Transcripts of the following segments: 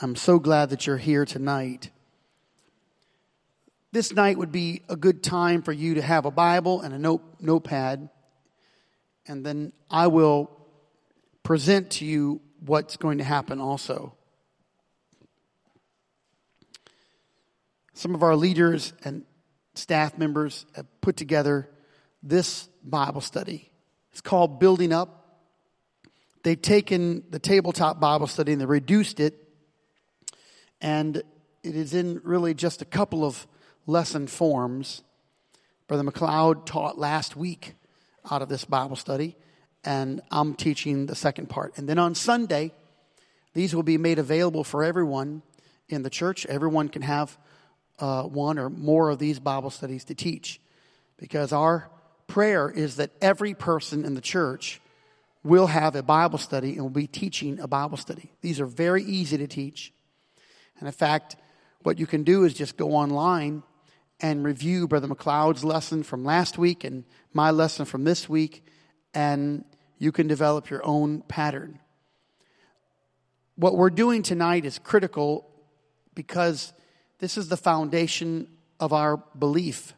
I'm so glad that you're here tonight. This night would be a good time for you to have a Bible and a note, notepad, and then I will present to you what's going to happen also. Some of our leaders and staff members have put together this Bible study. It's called Building Up. They've taken the tabletop Bible study and they reduced it and it is in really just a couple of lesson forms. Brother McLeod taught last week out of this Bible study, and I'm teaching the second part. And then on Sunday, these will be made available for everyone in the church. Everyone can have uh, one or more of these Bible studies to teach, because our prayer is that every person in the church will have a Bible study and will be teaching a Bible study. These are very easy to teach. And in fact, what you can do is just go online and review Brother McLeod's lesson from last week and my lesson from this week, and you can develop your own pattern. What we're doing tonight is critical because this is the foundation of our belief.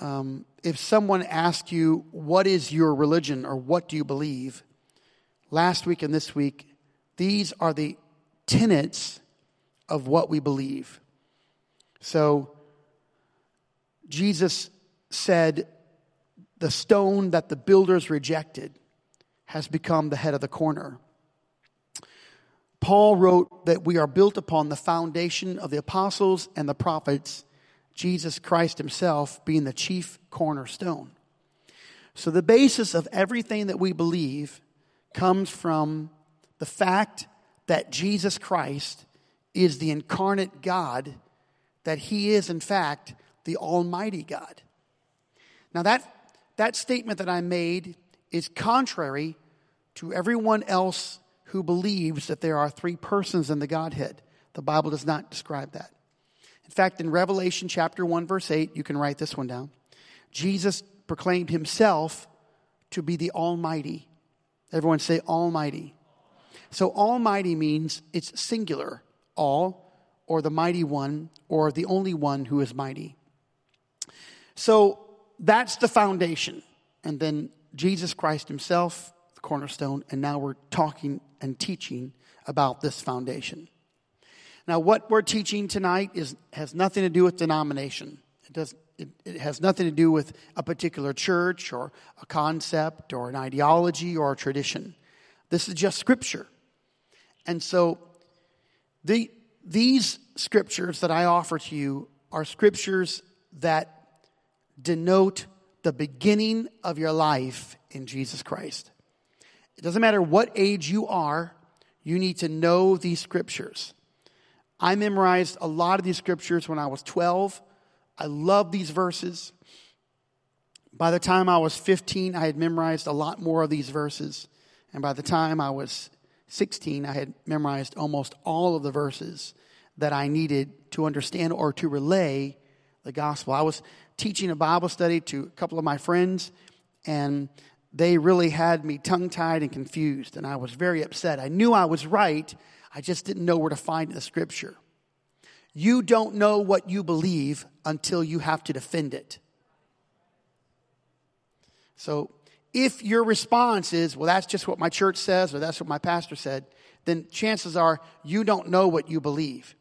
Um, if someone asks you, What is your religion or what do you believe? Last week and this week, these are the tenets of what we believe. So, Jesus said, The stone that the builders rejected has become the head of the corner. Paul wrote that we are built upon the foundation of the apostles and the prophets, Jesus Christ himself being the chief cornerstone. So, the basis of everything that we believe comes from the fact that Jesus Christ is the incarnate God, that he is, in fact, the Almighty God. Now, that, that statement that I made is contrary to everyone else who believes that there are three persons in the Godhead. The Bible does not describe that. In fact, in Revelation chapter 1, verse 8, you can write this one down. Jesus proclaimed himself to be the Almighty. Everyone say, Almighty. So Almighty means it's singular, all, or the mighty one, or the only one who is mighty. So that's the foundation. And then Jesus Christ himself, the cornerstone, and now we're talking and teaching about this foundation. Now, what we're teaching tonight is, has nothing to do with denomination. It, does, it, it has nothing to do with a particular church or a concept or an ideology or a tradition. This is just scripture. And so the, these scriptures that I offer to you are scriptures that denote the beginning of your life in Jesus Christ. It doesn't matter what age you are, you need to know these scriptures. I memorized a lot of these scriptures when I was 12. I love these verses. By the time I was 15, I had memorized a lot more of these verses. And by the time I was 16, I had memorized almost all of the verses that I needed to understand or to relay the gospel. I was teaching a Bible study to a couple of my friends, and they really had me tongue tied and confused, and I was very upset. I knew I was right, I just didn't know where to find the scripture. You don't know what you believe until you have to defend it. So if your response is, well, that's just what my church says or that's what my pastor said, then chances are you don't know what you believe.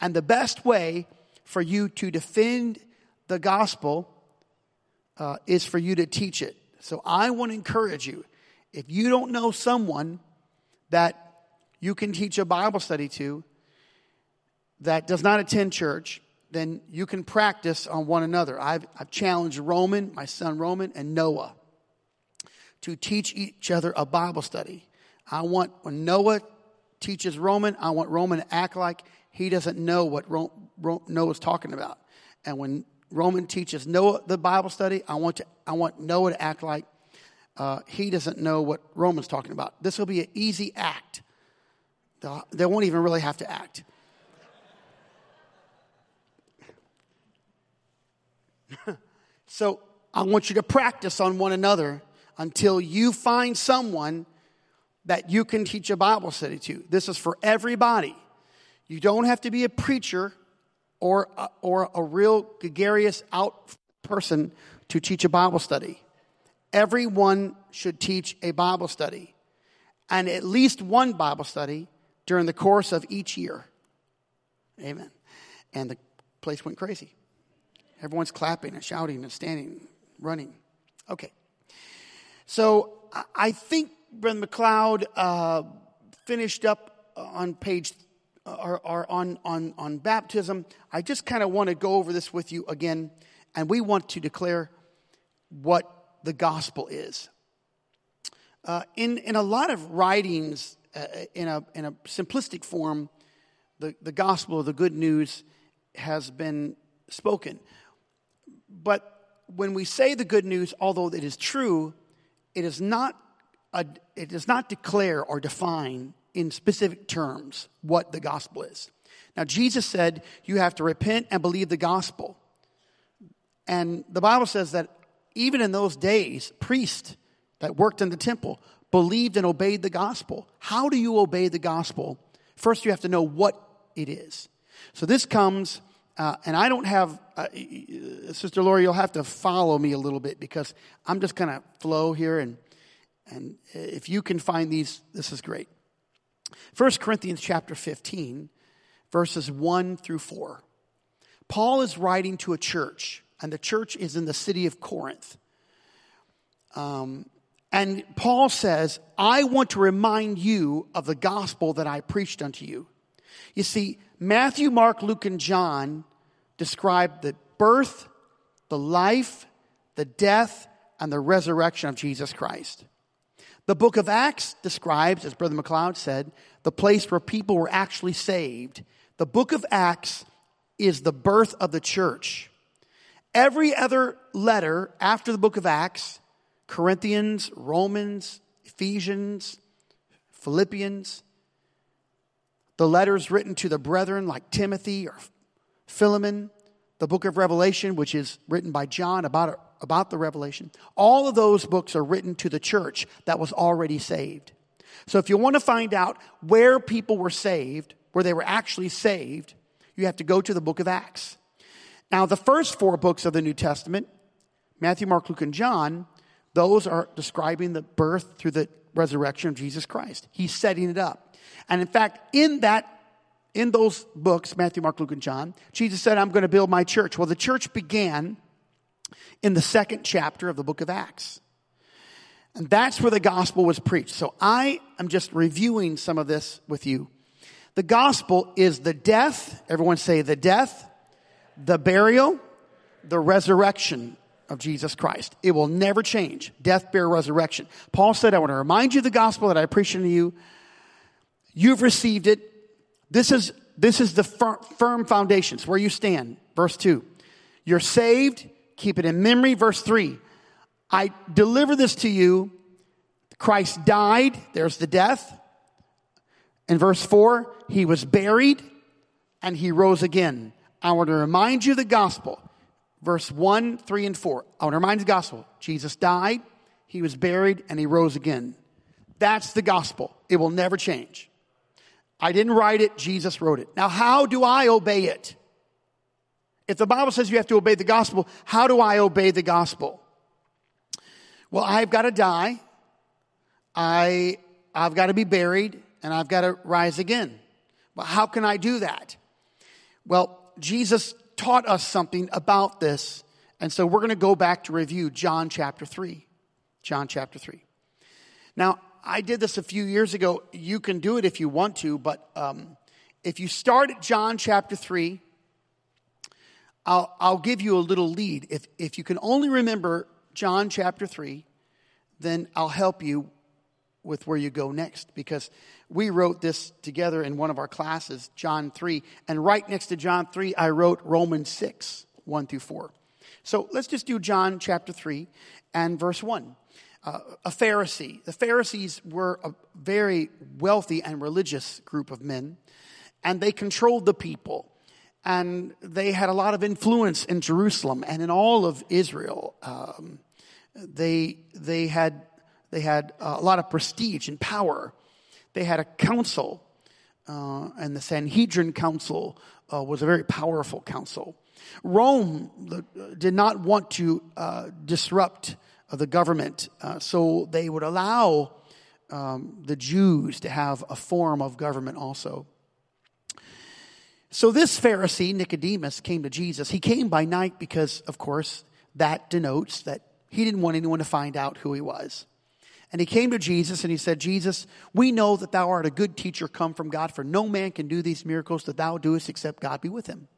And the best way for you to defend the gospel uh, is for you to teach it. So I want to encourage you if you don't know someone that you can teach a Bible study to that does not attend church, then you can practice on one another. I've, I've challenged Roman, my son Roman, and Noah to teach each other a Bible study. I want, when Noah teaches Roman, I want Roman to act like he doesn't know what Ro- Ro- Noah's talking about. And when Roman teaches Noah the Bible study, I want, to, I want Noah to act like uh, he doesn't know what Roman's talking about. This will be an easy act. They won't even really have to act. so I want you to practice on one another until you find someone that you can teach a Bible study to. This is for everybody. You don't have to be a preacher or a, or a real gregarious out person to teach a Bible study. Everyone should teach a Bible study and at least one Bible study during the course of each year. Amen. And the place went crazy. Everyone's clapping and shouting and standing, running. Okay. So I think Brother McLeod uh, finished up on page or, or on, on, on baptism. I just kind of want to go over this with you again, and we want to declare what the gospel is. Uh, in, in a lot of writings, uh, in, a, in a simplistic form, the, the gospel, of the good news, has been spoken. But when we say the good news, although it is true, it is not, a, it does not declare or define in specific terms what the gospel is. Now, Jesus said you have to repent and believe the gospel. And the Bible says that even in those days, priests that worked in the temple believed and obeyed the gospel. How do you obey the gospel? First, you have to know what it is. So this comes, uh, and I don't have, uh, Sister Lori, you'll have to follow me a little bit because I'm just kind of flow here, and and if you can find these, this is great. 1 Corinthians chapter 15, verses 1 through 4. Paul is writing to a church, and the church is in the city of Corinth. Um, and Paul says, I want to remind you of the gospel that I preached unto you. You see, Matthew, Mark, Luke, and John describe the birth, the life, the death, and the resurrection of Jesus Christ. The book of Acts describes, as Brother McLeod said, the place where people were actually saved. The book of Acts is the birth of the church. Every other letter after the book of Acts Corinthians, Romans, Ephesians, Philippians, the letters written to the brethren like Timothy or Philemon, the book of Revelation, which is written by John about, about the Revelation. All of those books are written to the church that was already saved. So if you want to find out where people were saved, where they were actually saved, you have to go to the book of Acts. Now, the first four books of the New Testament, Matthew, Mark, Luke, and John, those are describing the birth through the resurrection of Jesus Christ. He's setting it up. And in fact, in that in those books, Matthew, Mark, Luke, and John, Jesus said, I'm going to build my church. Well, the church began in the second chapter of the book of Acts. And that's where the gospel was preached. So I am just reviewing some of this with you. The gospel is the death, everyone say the death, the burial, the resurrection of Jesus Christ. It will never change. Death, burial, resurrection. Paul said, I want to remind you of the gospel that I preached to you. You've received it. This is, this is the fir- firm foundations where you stand. Verse 2. You're saved. Keep it in memory. Verse 3. I deliver this to you. Christ died. There's the death. In verse 4, he was buried and he rose again. I want to remind you the gospel verse 1, 3, and 4. I want to remind you the gospel. Jesus died, he was buried, and he rose again. That's the gospel. It will never change. I didn't write it, Jesus wrote it. Now, how do I obey it? If the Bible says you have to obey the gospel, how do I obey the gospel? Well, I've got to die. I, I've got to be buried and I've got to rise again. But how can I do that? Well, Jesus taught us something about this. And so we're going to go back to review John chapter 3. John chapter 3. Now, I did this a few years ago. You can do it if you want to, but um, if you start at John chapter 3, I'll, I'll give you a little lead. If, if you can only remember John chapter 3, then I'll help you with where you go next because we wrote this together in one of our classes, John 3. And right next to John 3, I wrote Romans 6, 1 through 4. So let's just do John chapter 3 and verse 1. Uh, a Pharisee. The Pharisees were a very wealthy and religious group of men, and they controlled the people. And they had a lot of influence in Jerusalem and in all of Israel. Um, they, they had They had uh, a lot of prestige and power. They had a council, uh, and the Sanhedrin Council uh, was a very powerful council. Rome did not want to uh, disrupt the government, uh, so they would allow um, the Jews to have a form of government also. So this Pharisee, Nicodemus, came to Jesus. He came by night because, of course, that denotes that he didn't want anyone to find out who he was. And he came to Jesus and he said, Jesus, we know that thou art a good teacher come from God, for no man can do these miracles that thou doest except God be with him.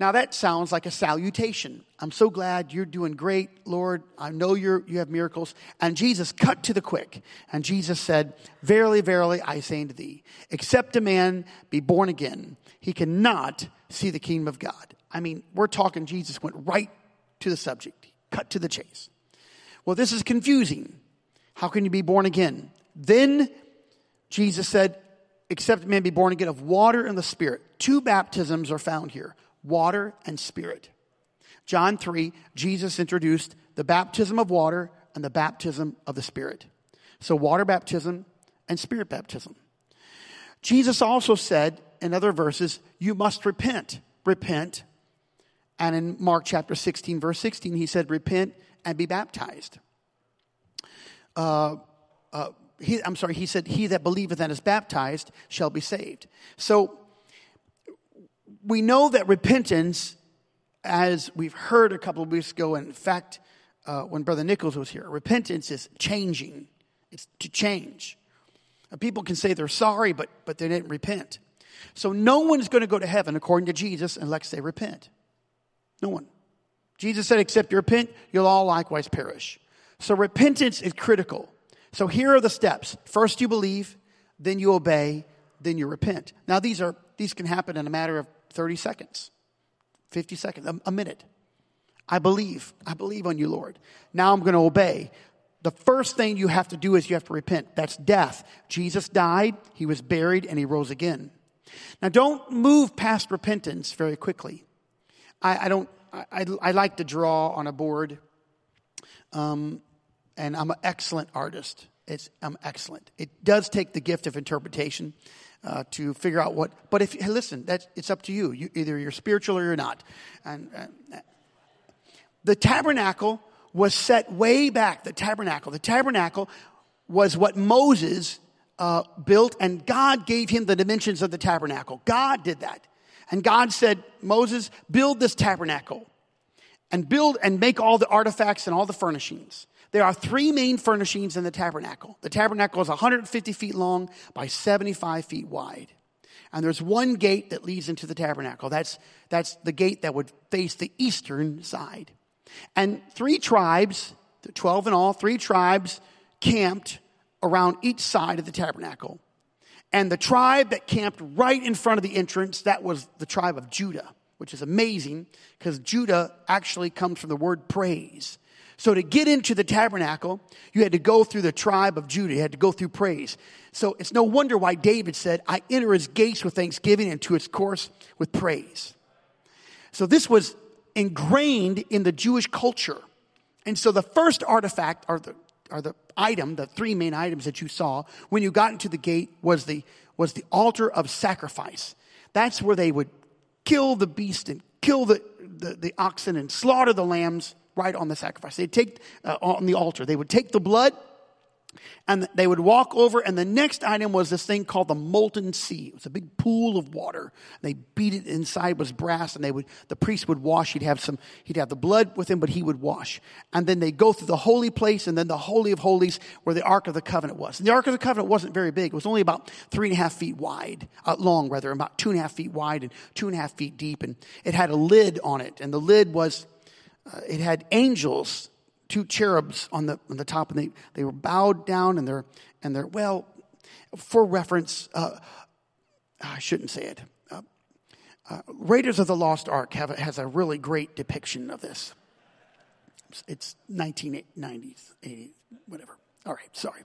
Now that sounds like a salutation. I'm so glad you're doing great, Lord. I know you're, you have miracles. And Jesus cut to the quick. And Jesus said, Verily, verily, I say unto thee, except a man be born again, he cannot see the kingdom of God. I mean, we're talking, Jesus went right to the subject, cut to the chase. Well, this is confusing. How can you be born again? Then Jesus said, except a man be born again of water and the Spirit. Two baptisms are found here water and Spirit. John 3, Jesus introduced the baptism of water and the baptism of the Spirit. So, water baptism and Spirit baptism. Jesus also said in other verses, you must repent. Repent. And in Mark chapter 16, verse 16, he said, repent and be baptized. Uh, uh, he, I'm sorry, he said, He that believeth and is baptized shall be saved. So we know that repentance, as we've heard a couple of weeks ago, in fact, uh, when Brother Nichols was here, repentance is changing, it's to change. people can say they're sorry, but, but they didn't repent. So no one's going to go to heaven according to Jesus unless they repent. No one. Jesus said, except you repent, you'll all likewise perish. So repentance is critical. So here are the steps. First you believe, then you obey, then you repent. Now these are these can happen in a matter of 30 seconds, 50 seconds, a, minute. I believe. I believe on you, Lord. Now I'm going to obey. The first thing you have to do is you have to repent. That's death. Jesus died, he was buried, and he rose again. Now don't move past repentance very quickly. I, I don't, I, I, like to draw on a board. Um, and I'm an excellent artist. It's, I'm excellent. It does take the gift of interpretation uh, to figure out what. But if listen, that's it's up to you. you. Either you're spiritual or you're not. And uh, the tabernacle was set way back. The tabernacle. The tabernacle was what Moses uh, built, and God gave him the dimensions of the tabernacle. God did that, and God said, Moses, build this tabernacle, and build and make all the artifacts and all the furnishings. There are three main furnishings in the tabernacle. The tabernacle is 150 feet long by 75 feet wide. And there's one gate that leads into the tabernacle. That's, that's the gate that would face the eastern side. And three tribes, 12 in all, three tribes camped around each side of the tabernacle. And the tribe that camped right in front of the entrance, that was the tribe of Judah, which is amazing because Judah actually comes from the word praise. So to get into the tabernacle, you had to go through the tribe of Judah. You had to go through praise. So it's no wonder why David said, I enter his gates with thanksgiving and to his course with praise. So this was ingrained in the Jewish culture. And so the first artifact or the, or the item, the three main items that you saw when you got into the gate was the, was the altar of sacrifice. That's where they would kill the beast and kill the, the, the oxen and slaughter the lambs right on the sacrifice. They'd take uh, on the altar. They would take the blood and they would walk over and the next item was this thing called the molten sea. It was a big pool of water. They beat it inside was brass and they would the priest would wash. He'd have some he'd have the blood with him but he would wash. And then they go through the holy place and then the holy of holies where the ark of the covenant was. And the ark of the covenant wasn't very big. It was only about three and a half feet wide uh, long rather about two and a half feet wide and two and a half feet deep and it had a lid on it. And the lid was uh, it had angels, two cherubs on the, on the top, and they, they were bowed down and they're, and they're, well, for reference, uh, I shouldn't say it. Uh, uh Raiders of the Lost Ark have has a really great depiction of this. It's 1990s, 80s, whatever. All right, sorry.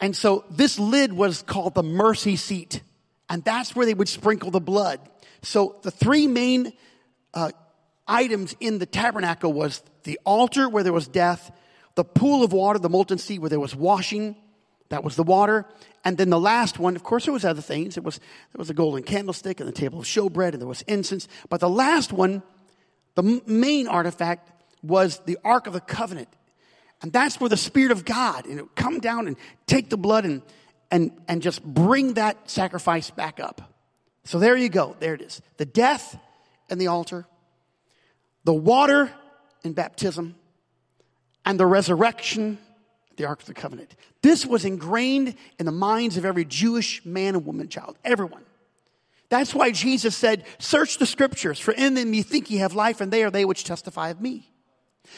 And so this lid was called the mercy seat, and that's where they would sprinkle the blood. So the three main uh, items in the tabernacle was the altar where there was death, the pool of water, the molten sea where there was washing, that was the water. And then the last one, of course, there was other things. It was, there was a golden candlestick and the table of showbread and there was incense. But the last one, the main artifact was the Ark of the Covenant. And that's where the Spirit of God, you know, come down and take the blood and, and, and just bring that sacrifice back up. So there you go. There it is. The death and the altar, the water in baptism, and the resurrection, the Ark of the Covenant. This was ingrained in the minds of every Jewish man and woman child, everyone. That's why Jesus said, Search the scriptures, for in them you think ye have life, and they are they which testify of me.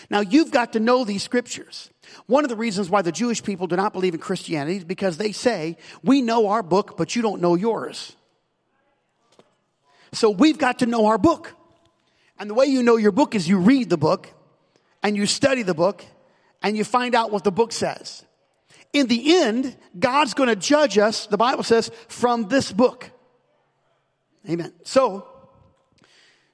Now, you've got to know these scriptures. One of the reasons why the Jewish people do not believe in Christianity is because they say, We know our book, but you don't know yours. So we've got to know our book. And the way you know your book is you read the book and you study the book and you find out what the book says. In the end, God's going to judge us, the Bible says, from this book. Amen. So,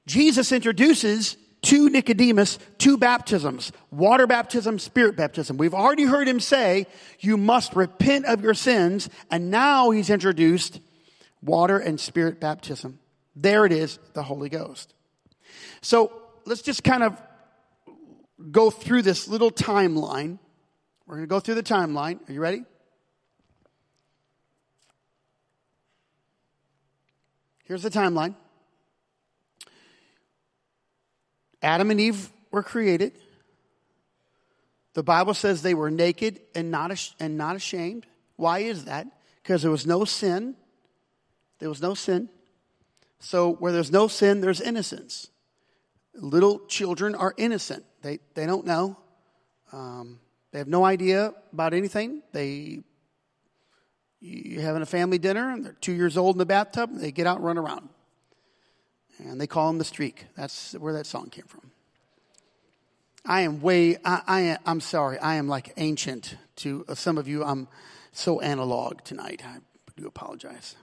Jesus introduces to Nicodemus two baptisms water baptism, spirit baptism. We've already heard him say, You must repent of your sins. And now he's introduced water and spirit baptism. There it is, the Holy Ghost. So let's just kind of go through this little timeline. We're going to go through the timeline. Are you ready? Here's the timeline. Adam and Eve were created. The Bible says they were naked and not, and not ashamed. Why is that? Because there was no sin. There was no sin. So where there's no sin, there's innocence. Little children are innocent. They, they don't know. Um, they have no idea about anything. They you're having a family dinner and they're two years old in the bathtub. and They get out and run around and they call them the streak. That's where that song came from. I am way, I, I I'm sorry, I am like ancient to uh, some of you. I'm so analog tonight. I do apologize.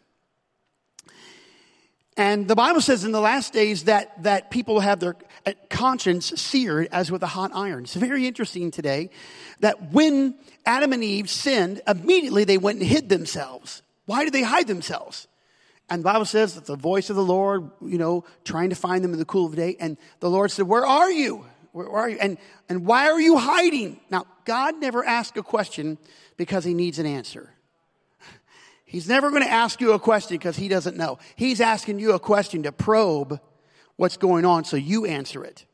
And the Bible says in the last days that, that people have their uh, conscience seared as with a hot iron. It's very interesting today that when Adam and Eve sinned, immediately they went and hid themselves. Why did they hide themselves? And the Bible says that the voice of the Lord, you know, trying to find them in the cool of the day. And the Lord said, Where are you? Where are you? And, and why are you hiding? Now, God never asks a question because he needs an answer. He's never going to ask you a question because he doesn't know. He's asking you a question to probe what's going on so you answer it.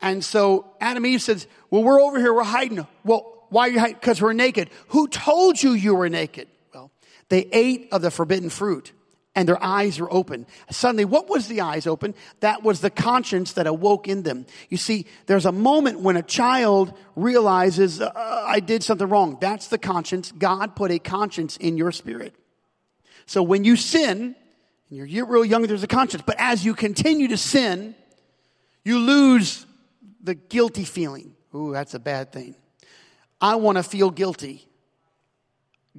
And so Adam Eve says, Well, we're over here, we're hiding. Well, why are you hiding? Because we're naked. Who told you you were naked? Well, they ate of the forbidden fruit and their eyes were open. Suddenly, what was the eyes open? That was the conscience that awoke in them. You see, there's a moment when a child realizes, uh, I did something wrong. That's the conscience. God put a conscience in your spirit. So when you sin, and you're real young, there's a conscience. But as you continue to sin, you lose the guilty feeling. Ooh, that's a bad thing. I want to feel guilty.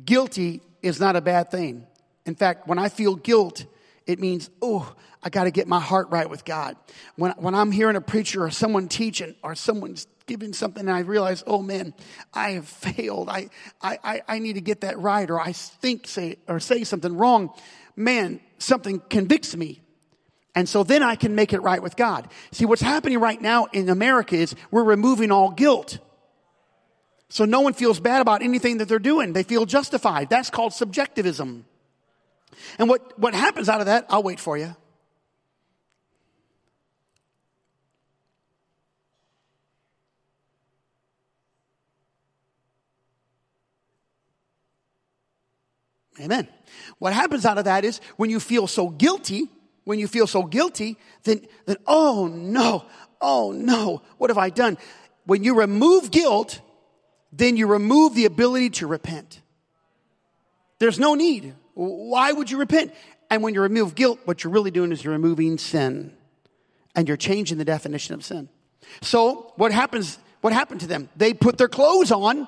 Guilty is not a bad thing. In fact, when I feel guilt, it means, oh, I got to get my heart right with God. When, when I'm hearing a preacher or someone teaching or someone's giving something and I realize, oh man, I have failed. I, I, I need to get that right or I think say, or say something wrong. Man, something convicts me. And so then I can make it right with God. See, what's happening right now in America is we're removing all guilt. So no one feels bad about anything that they're doing. They feel justified. That's called subjectivism. And what, what happens out of that, I'll wait for you. Amen. What happens out of that is when you feel so guilty, when you feel so guilty, then, then, oh no, oh no, what have I done? When you remove guilt, then you remove the ability to repent. There's no need. Why would you repent? And when you remove guilt, what you're really doing is you're removing sin. And you're changing the definition of sin. So what happens, what happened to them? They put their clothes on.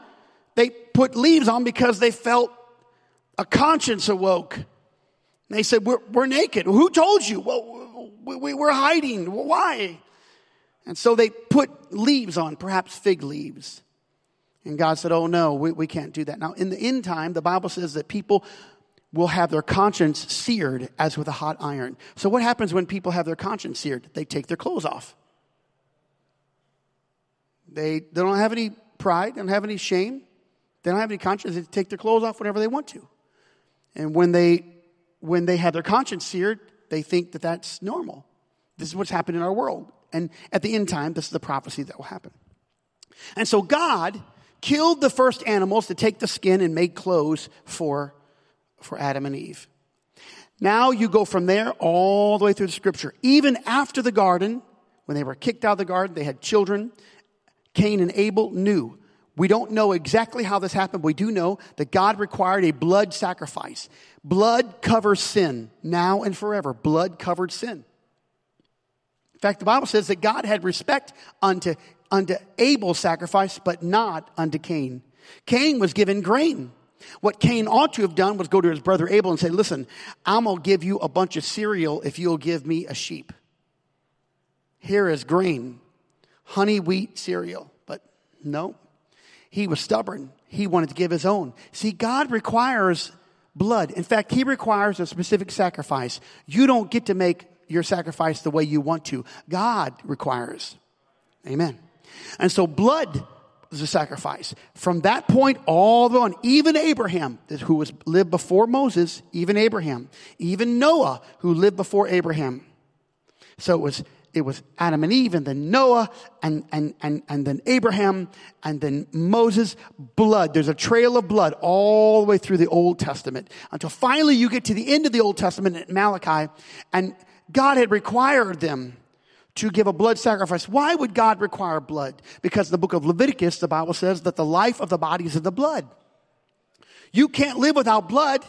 They put leaves on because they felt a conscience awoke. They said, we're, we're naked. Who told you? Well, we, we, we're hiding. Why? And so they put leaves on, perhaps fig leaves. And God said, Oh, no, we, we can't do that. Now, in the end time, the Bible says that people will have their conscience seared as with a hot iron. So, what happens when people have their conscience seared? They take their clothes off. They, they don't have any pride, they don't have any shame, they don't have any conscience. They take their clothes off whenever they want to. And when they, when they have their conscience seared, they think that that's normal. This is what's happened in our world. And at the end time, this is the prophecy that will happen. And so God killed the first animals to take the skin and make clothes for, for Adam and Eve. Now you go from there all the way through the scripture. Even after the garden, when they were kicked out of the garden, they had children. Cain and Abel knew. We don't know exactly how this happened. But we do know that God required a blood sacrifice. Blood covers sin now and forever. Blood covered sin. In fact, the Bible says that God had respect unto, unto Abel's sacrifice, but not unto Cain. Cain was given grain. What Cain ought to have done was go to his brother Abel and say, Listen, I'm going to give you a bunch of cereal if you'll give me a sheep. Here is grain honey wheat cereal. But no, he was stubborn. He wanted to give his own. See, God requires blood. In fact, he requires a specific sacrifice. You don't get to make your sacrifice the way you want to. God requires. Amen. And so blood is a sacrifice. From that point all the way on, even Abraham, who was lived before Moses, even Abraham, even Noah, who lived before Abraham. So it was it was Adam and Eve and then Noah and, and, and, and then Abraham and then Moses. Blood. There's a trail of blood all the way through the Old Testament until finally you get to the end of the Old Testament at Malachi and God had required them to give a blood sacrifice. Why would God require blood? Because the book of Leviticus, the Bible says that the life of the body is in the blood. You can't live without blood.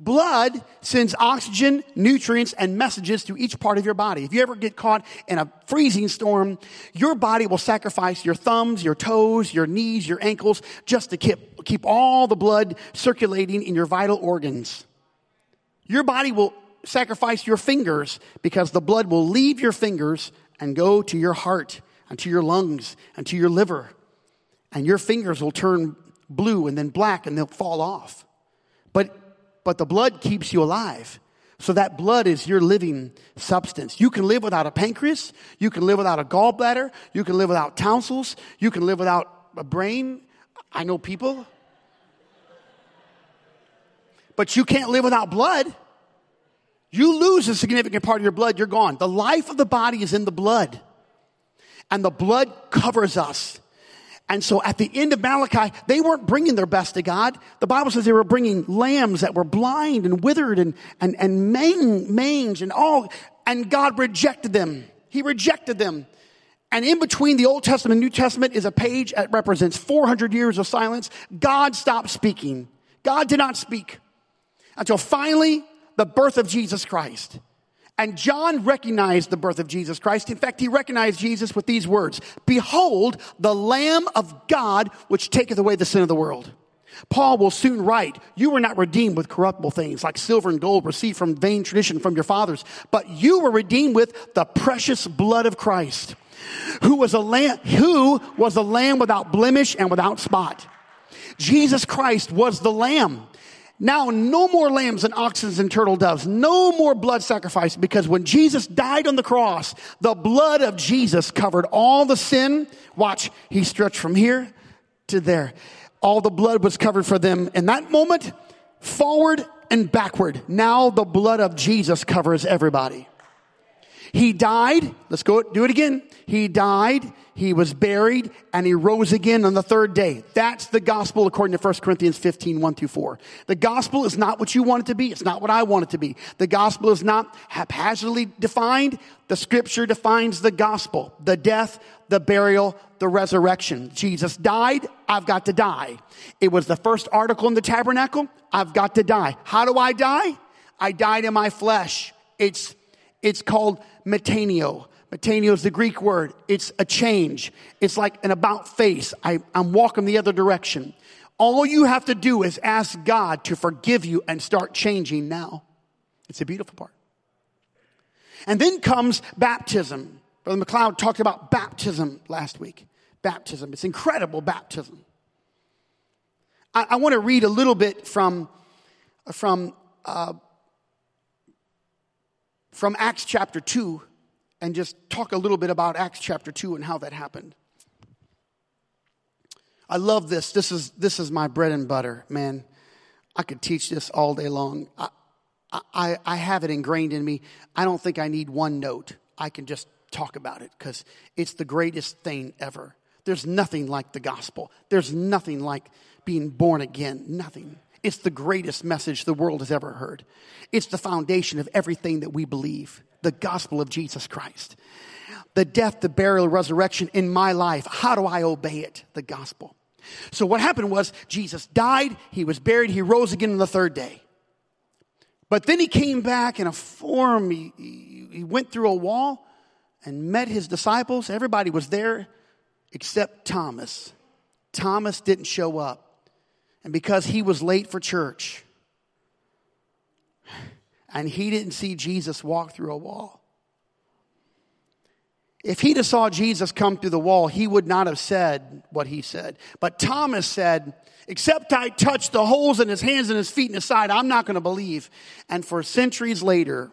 Blood sends oxygen, nutrients, and messages to each part of your body. If you ever get caught in a freezing storm, your body will sacrifice your thumbs, your toes, your knees, your ankles, just to keep, keep all the blood circulating in your vital organs. Your body will sacrifice your fingers because the blood will leave your fingers and go to your heart and to your lungs and to your liver. And your fingers will turn blue and then black and they'll fall off. But but the blood keeps you alive. So that blood is your living substance. You can live without a pancreas. You can live without a gallbladder. You can live without tonsils. You can live without a brain. I know people. But you can't live without blood. You lose a significant part of your blood, you're gone. The life of the body is in the blood. And the blood covers us. And so at the end of Malachi, they weren't bringing their best to God. The Bible says they were bringing lambs that were blind and withered and, and, and mange and all. And God rejected them. He rejected them. And in between the Old Testament and New Testament is a page that represents 400 years of silence. God stopped speaking. God did not speak until finally the birth of Jesus Christ. And John recognized the birth of Jesus Christ. In fact, he recognized Jesus with these words Behold, the Lamb of God, which taketh away the sin of the world. Paul will soon write, You were not redeemed with corruptible things like silver and gold received from vain tradition from your fathers, but you were redeemed with the precious blood of Christ, who was a lamb, who was a lamb without blemish and without spot. Jesus Christ was the lamb now, no more lambs and oxen and turtle doves. No more blood sacrifice because when Jesus died on the cross, the blood of Jesus covered all the sin. Watch, he stretched from here to there. All the blood was covered for them in that moment, forward and backward. Now the blood of Jesus covers everybody. He died. Let's go do it again. He died. He was buried and he rose again on the third day. That's the gospel according to 1 Corinthians 15, 1 through 4. The gospel is not what you want it to be. It's not what I want it to be. The gospel is not haphazardly defined. The scripture defines the gospel, the death, the burial, the resurrection. Jesus died. I've got to die. It was the first article in the tabernacle. I've got to die. How do I die? I died in my flesh. It's, it's called metanoia. Metanoia is the Greek word. It's a change. It's like an about face. I, I'm walking the other direction. All you have to do is ask God to forgive you and start changing now. It's a beautiful part. And then comes baptism. Brother McLeod talked about baptism last week. Baptism. It's incredible baptism. I, I want to read a little bit from, from, uh, from Acts chapter 2 and just talk a little bit about Acts chapter 2 and how that happened. I love this. This is, this is my bread and butter, man. I could teach this all day long. I, I, I have it ingrained in me. I don't think I need one note. I can just talk about it because it's the greatest thing ever. There's nothing like the gospel. There's nothing like being born again. Nothing. It's the greatest message the world has ever heard. It's the foundation of everything that we believe the gospel of Jesus Christ. The death, the burial, resurrection in my life. How do I obey it? The gospel. So what happened was Jesus died, he was buried, he rose again on the third day. But then he came back in a form, he, he, went through a wall and met his disciples. Everybody was there except Thomas. Thomas didn't show up. And because he was late for church, and he didn't see Jesus walk through a wall. If he'd have saw Jesus come through the wall, he would not have said what he said. But Thomas said, except I touch the holes in his hands and his feet and his side, I'm not going to believe. And for centuries later,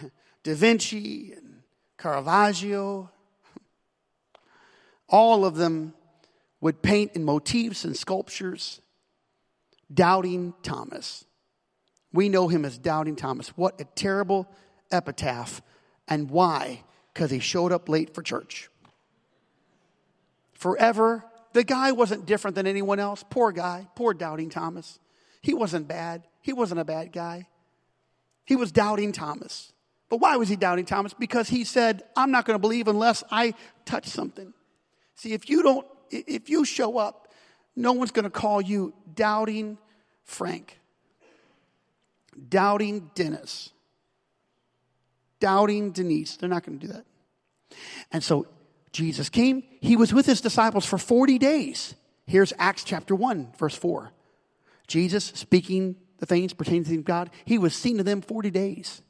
Da Vinci and Caravaggio, all of them would paint in motifs and sculptures, doubting Thomas. We know him as Doubting Thomas. What a terrible epitaph. And why? Because he showed up late for church. Forever, the guy wasn't different than anyone else. Poor guy, poor Doubting Thomas. He wasn't bad. He wasn't a bad guy. He was Doubting Thomas. But why was he Doubting Thomas? Because he said, I'm not going to believe unless I touch something. See, if you don't, if you show up, no one's going to call you Doubting Frank doubting Dennis, doubting Denise. They're not going to do that. And so Jesus came. He was with his disciples for 40 days. Here's Acts chapter 1, verse 4. Jesus speaking the things pertaining to God, he was seen to them 40 days.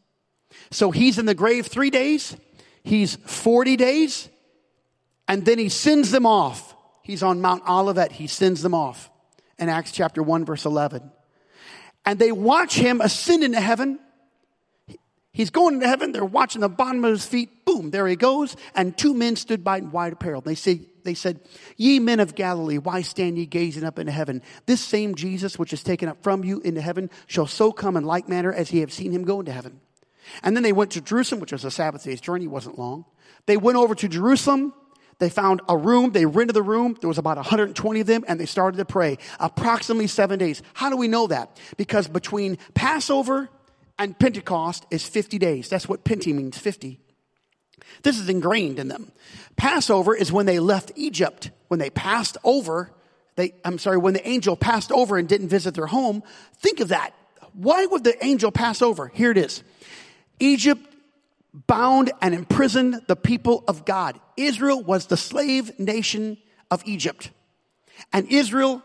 So he's in the grave three days, he's 40 days, and then he sends them off. He's on Mount Olivet, he sends them off in Acts chapter 1, verse 11 and they watch him ascend into heaven. He's going into heaven. They're watching the bottom of his feet. Boom, there he goes. And two men stood by in white apparel. They say, they said, Ye men of Galilee, why stand ye gazing up into heaven? This same Jesus, which is taken up from you into heaven, shall so come in like manner as ye have seen him go into heaven. And then they went to Jerusalem, which was a Sabbath day's journey, wasn't long. They went over to Jerusalem they found a room, they rented the room, there was about 120 of them, and they started to pray. Approximately seven days. How do we know that? Because between Passover and Pentecost is 50 days. That's what Pente means, 50. This is ingrained in them. Passover is when they left Egypt, when they passed over, they, I'm sorry, when the angel passed over and didn't visit their home. Think of that. Why would the angel pass over? Here it is. Egypt bound and imprisoned the people of God. Israel was the slave nation of Egypt. And Israel,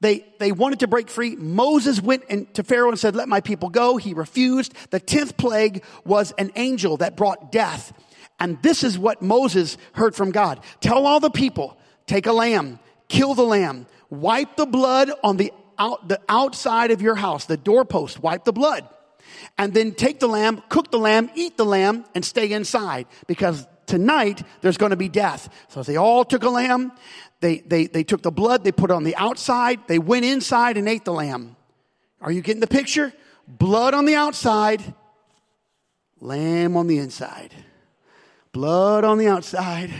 they, they wanted to break free. Moses went to Pharaoh and said, let my people go. He refused. The 10th plague was an angel that brought death. And this is what Moses heard from God. Tell all the people, take a lamb, kill the lamb, wipe the blood on the, out, the outside of your house, the doorpost, wipe the blood and then take the lamb, cook the lamb, eat the lamb, and stay inside because tonight there's going to be death. So they all took a lamb. They, they, they took the blood, they put it on the outside, they went inside and ate the lamb. Are you getting the picture? Blood on the outside, lamb on the inside. Blood on the outside,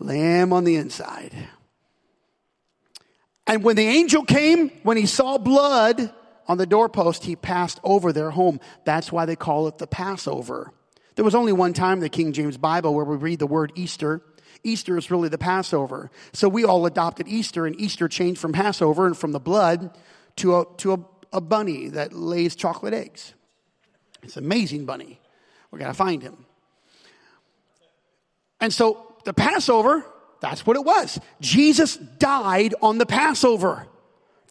lamb on the inside. And when the angel came, when he saw blood, on the doorpost, he passed over their home. That's why they call it the Passover. There was only one time in the King James Bible where we read the word Easter. Easter is really the Passover. So we all adopted Easter, and Easter changed from Passover and from the blood to a, to a, a bunny that lays chocolate eggs. It's an amazing bunny. Going to find him. And so the Passover, that's what it was. Jesus died on the Passover.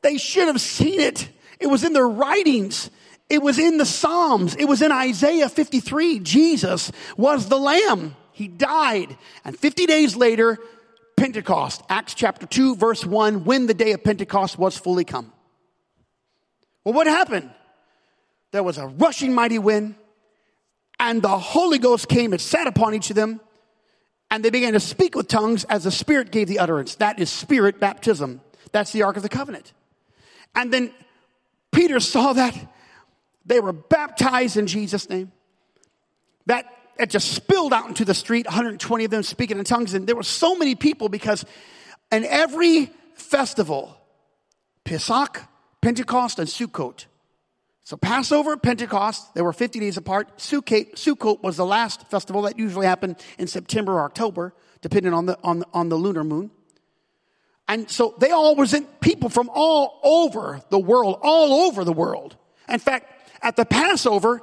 They should have seen it. It was in their writings. It was in the Psalms. It was in Isaiah 53. Jesus was the Lamb. He died. And 50 days later, Pentecost, Acts chapter 2, verse 1, when the day of Pentecost was fully come. Well, what happened? There was a rushing mighty wind, and the Holy Ghost came and sat upon each of them, and they began to speak with tongues as the Spirit gave the utterance. That is spirit baptism. That's the Ark of the Covenant. And then Peter saw that. They were baptized in Jesus' name. That it just spilled out into the street, 120 of them speaking in tongues. And there were so many people because in every festival, Pesach, Pentecost, and Sukkot. So Passover, Pentecost, they were 50 days apart. Sukkot, Sukkot was the last festival that usually happened in September or October, depending on the, on the, on the lunar moon. And so they all present people from all over the world, all over the world. In fact, at the Passover,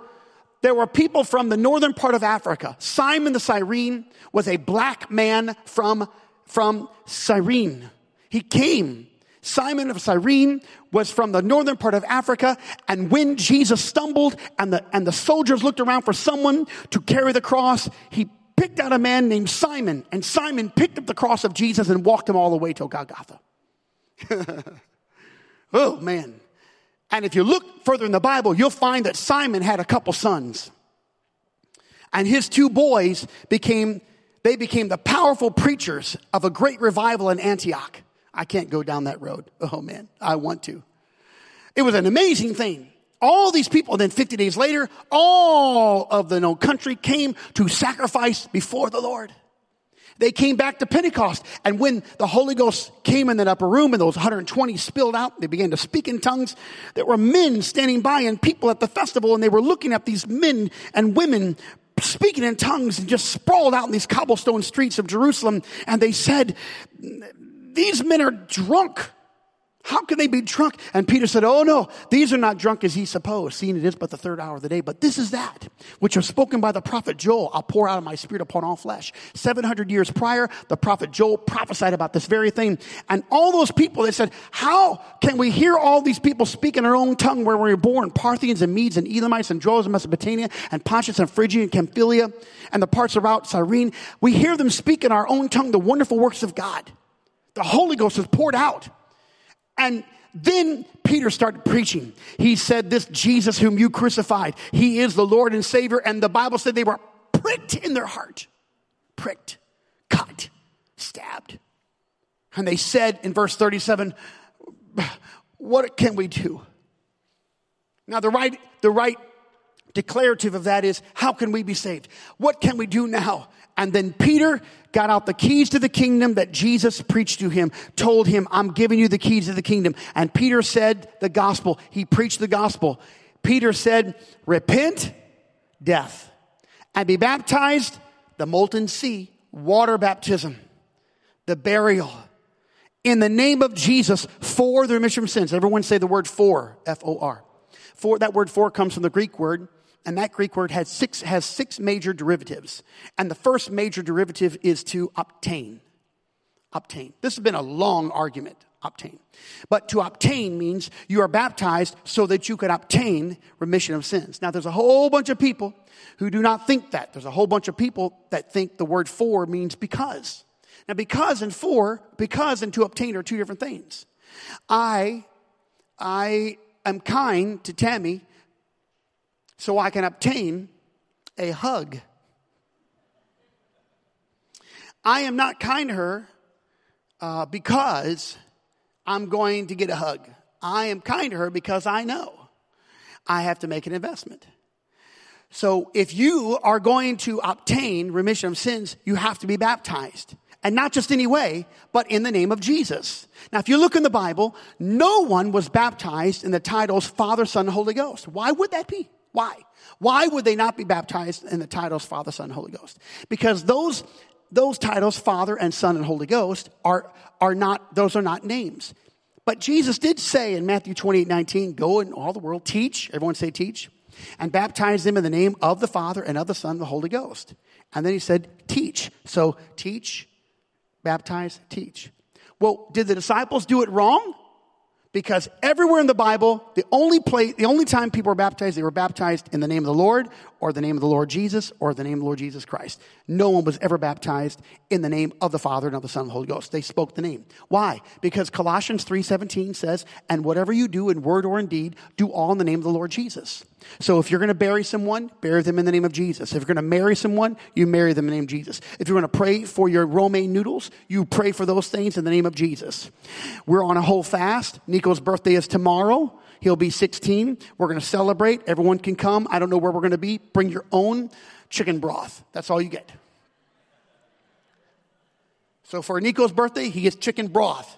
there were people from the northern part of Africa. Simon the Cyrene was a black man from, from Cyrene. He came. Simon of Cyrene was from the northern part of Africa. And when Jesus stumbled and the, and the soldiers looked around for someone to carry the cross, he picked out a man named Simon. And Simon picked up the cross of Jesus and walked him all the way to Golgotha. oh man. And if you look further in the Bible, you'll find that Simon had a couple sons. And his two boys became, they became the powerful preachers of a great revival in Antioch. I can't go down that road. Oh man, I want to. It was an amazing thing. All these people, then 50 days later, all of the no country came to sacrifice before the Lord. They came back to Pentecost. And when the Holy Ghost came in that upper room and those 120 spilled out, they began to speak in tongues. There were men standing by and people at the festival and they were looking at these men and women speaking in tongues and just sprawled out in these cobblestone streets of Jerusalem. And they said, these men are drunk. How can they be drunk? And Peter said, Oh no, these are not drunk as ye suppose, seeing it is but the third hour of the day. But this is that which was spoken by the prophet Joel. I'll pour out of my spirit upon all flesh. 700 years prior, the prophet Joel prophesied about this very thing. And all those people, they said, How can we hear all these people speak in our own tongue where we were born? Parthians and Medes and Elamites and Druze and Mesopotamia and Pontus and Phrygia and Pamphylia and the parts around Cyrene. We hear them speak in our own tongue the wonderful works of God. The Holy Ghost is poured out. And then Peter started preaching. He said, This Jesus whom you crucified, he is the Lord and Savior. And the Bible said they were pricked in their heart. Pricked, cut, stabbed. And they said in verse 37, What can we do? Now, the right, the right declarative of that is, How can we be saved? What can we do now? And then Peter got out the keys to the kingdom that Jesus preached to him, told him, I'm giving you the keys to the kingdom. And Peter said the gospel. He preached the gospel. Peter said, repent, death, and be baptized, the molten sea, water baptism, the burial, in the name of Jesus for the remission of sins. Everyone say the word for, F-O-R. For, that word for comes from the Greek word and that Greek word has six, has six major derivatives. And the first major derivative is to obtain. Obtain. This has been a long argument. Obtain. But to obtain means you are baptized so that you could obtain remission of sins. Now, there's a whole bunch of people who do not think that. There's a whole bunch of people that think the word for means because. Now, because and for, because and to obtain are two different things. I, I am kind to Tammy so I can obtain a hug. I am not kind to her uh, because I'm going to get a hug. I am kind to her because I know I have to make an investment. So if you are going to obtain remission of sins, you have to be baptized. And not just any way, but in the name of Jesus. Now, if you look in the Bible, no one was baptized in the titles Father, Son, Holy Ghost. Why would that be? Why? Why would they not be baptized in the titles Father, Son, Holy Ghost? Because those, those titles, Father and Son and Holy Ghost, are, are not, those are not names. But Jesus did say in Matthew 28, 19, go in all the world, teach, everyone say teach, and baptize them in the name of the Father and of the Son and the Holy Ghost. And then he said, teach. So teach, baptize, teach. Well, did the disciples do it wrong? Because everywhere in the Bible, the only place, the only time people were baptized, they were baptized in the name of the Lord, or the name of the Lord Jesus, or the name of the Lord Jesus Christ. No one was ever baptized in the name of the Father and of the Son and the Holy Ghost. They spoke the name. Why? Because Colossians 3:17 says, "And whatever you do in word or in deed, do all in the name of the Lord Jesus." So if you're going to bury someone, bury them in the name of Jesus. If you're going to marry someone, you marry them in the name of Jesus. If you're going to pray for your romaine noodles, you pray for those things in the name of Jesus. We're on a whole fast. Nico's birthday is tomorrow. He'll be 16. We're going to celebrate. Everyone can come. I don't know where we're going to be. Bring your own chicken broth. That's all you get. So for Nico's birthday, he gets chicken broth.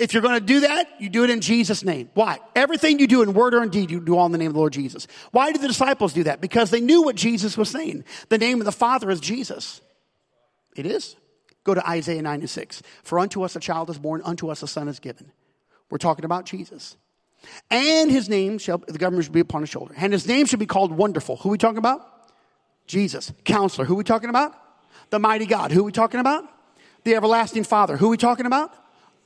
If you're going to do that, you do it in Jesus' name. Why? Everything you do in word or in deed, you do all in the name of the Lord Jesus. Why did the disciples do that? Because they knew what Jesus was saying. The name of the Father is Jesus. It is. Go to Isaiah 9 and 6. For unto us a child is born, unto us a son is given. We're talking about Jesus. And his name shall, the government shall be upon his shoulder. And his name shall be called Wonderful. Who we talking about? Jesus. Counselor. Who we talking about? The mighty God. Who we talking about? The everlasting Father. Who we talking about?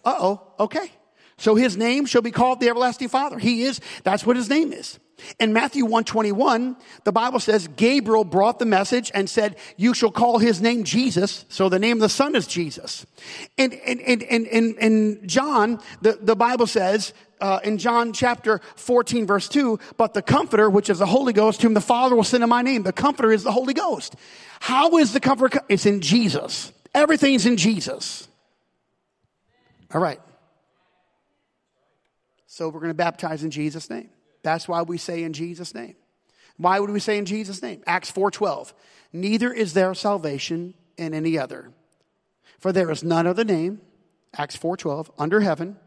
Uh oh, okay. So his name shall be called the everlasting Father. He is, that's what his name is. In Matthew 121, the Bible says Gabriel brought the message and said, you shall call his name Jesus. So the name of the son is Jesus. And in, in, in, in, in John, the, the Bible says, uh, in John chapter 14 verse 2, but the comforter, which is the Holy Ghost, whom the Father will send in my name. The comforter is the Holy Ghost. How is the comforter? It's in Jesus. Everything's in Jesus. All right. So we're going to baptize in Jesus' name. That's why we say in Jesus' name. Why would we say in Jesus' name? Acts 4:12. Neither is there salvation in any other. For there is none other name, Acts 4:12, under heaven,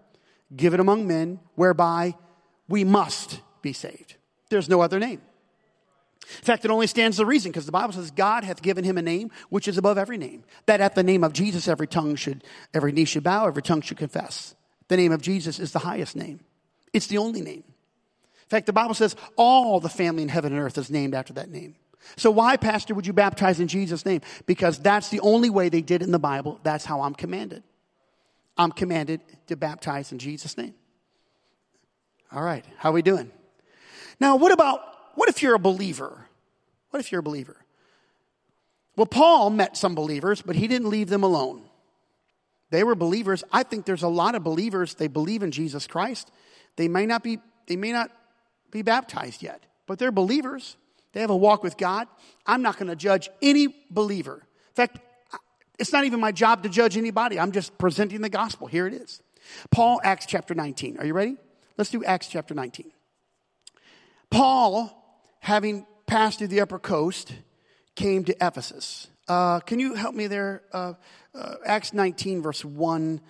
given among men, whereby we must be saved. There's no other name. In fact, it only stands the reason because the Bible says God hath given him a name which is above every name. That at the name of Jesus every tongue should, every knee should bow, every tongue should confess. The name of Jesus is the highest name. It's the only name. In fact, the Bible says all the family in heaven and earth is named after that name. So why, Pastor, would you baptize in Jesus' name? Because that's the only way they did in the Bible. That's how I'm commanded. I'm commanded to baptize in Jesus' name. All right, how are we doing? Now, what about what if you're a believer? What if you're a believer? Well, Paul met some believers, but he didn't leave them alone. They were believers. I think there's a lot of believers, they believe in Jesus Christ. They may not be, they may not be baptized yet, but they're believers. They have a walk with God. I'm not going to judge any believer. In fact, it's not even my job to judge anybody. I'm just presenting the gospel. Here it is. Paul, Acts chapter 19. Are you ready? Let's do Acts chapter 19. Paul having passed through the upper coast, came to Ephesus. Uh, can you help me there? Uh, uh, Acts 19, verse 1,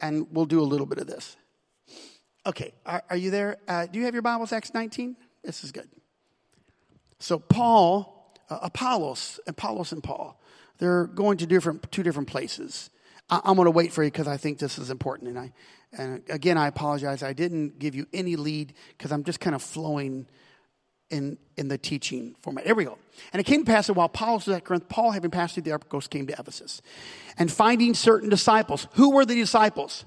and we'll do a little bit of this. Okay, are, are you there? Uh, do you have your Bibles, Acts 19? This is good. So, Paul, uh, Apollos, Apollos and Paul, they're going to different, two different places. I, am going to wait for you because I think this is important. And I, and again, I apologize. I didn't give you any lead because I'm just kind of flowing in, in the teaching format. Here we go. And it came to pass that while Paul was at Corinth, Paul, having passed through the upper coast, came to Ephesus. And finding certain disciples. Who were the disciples?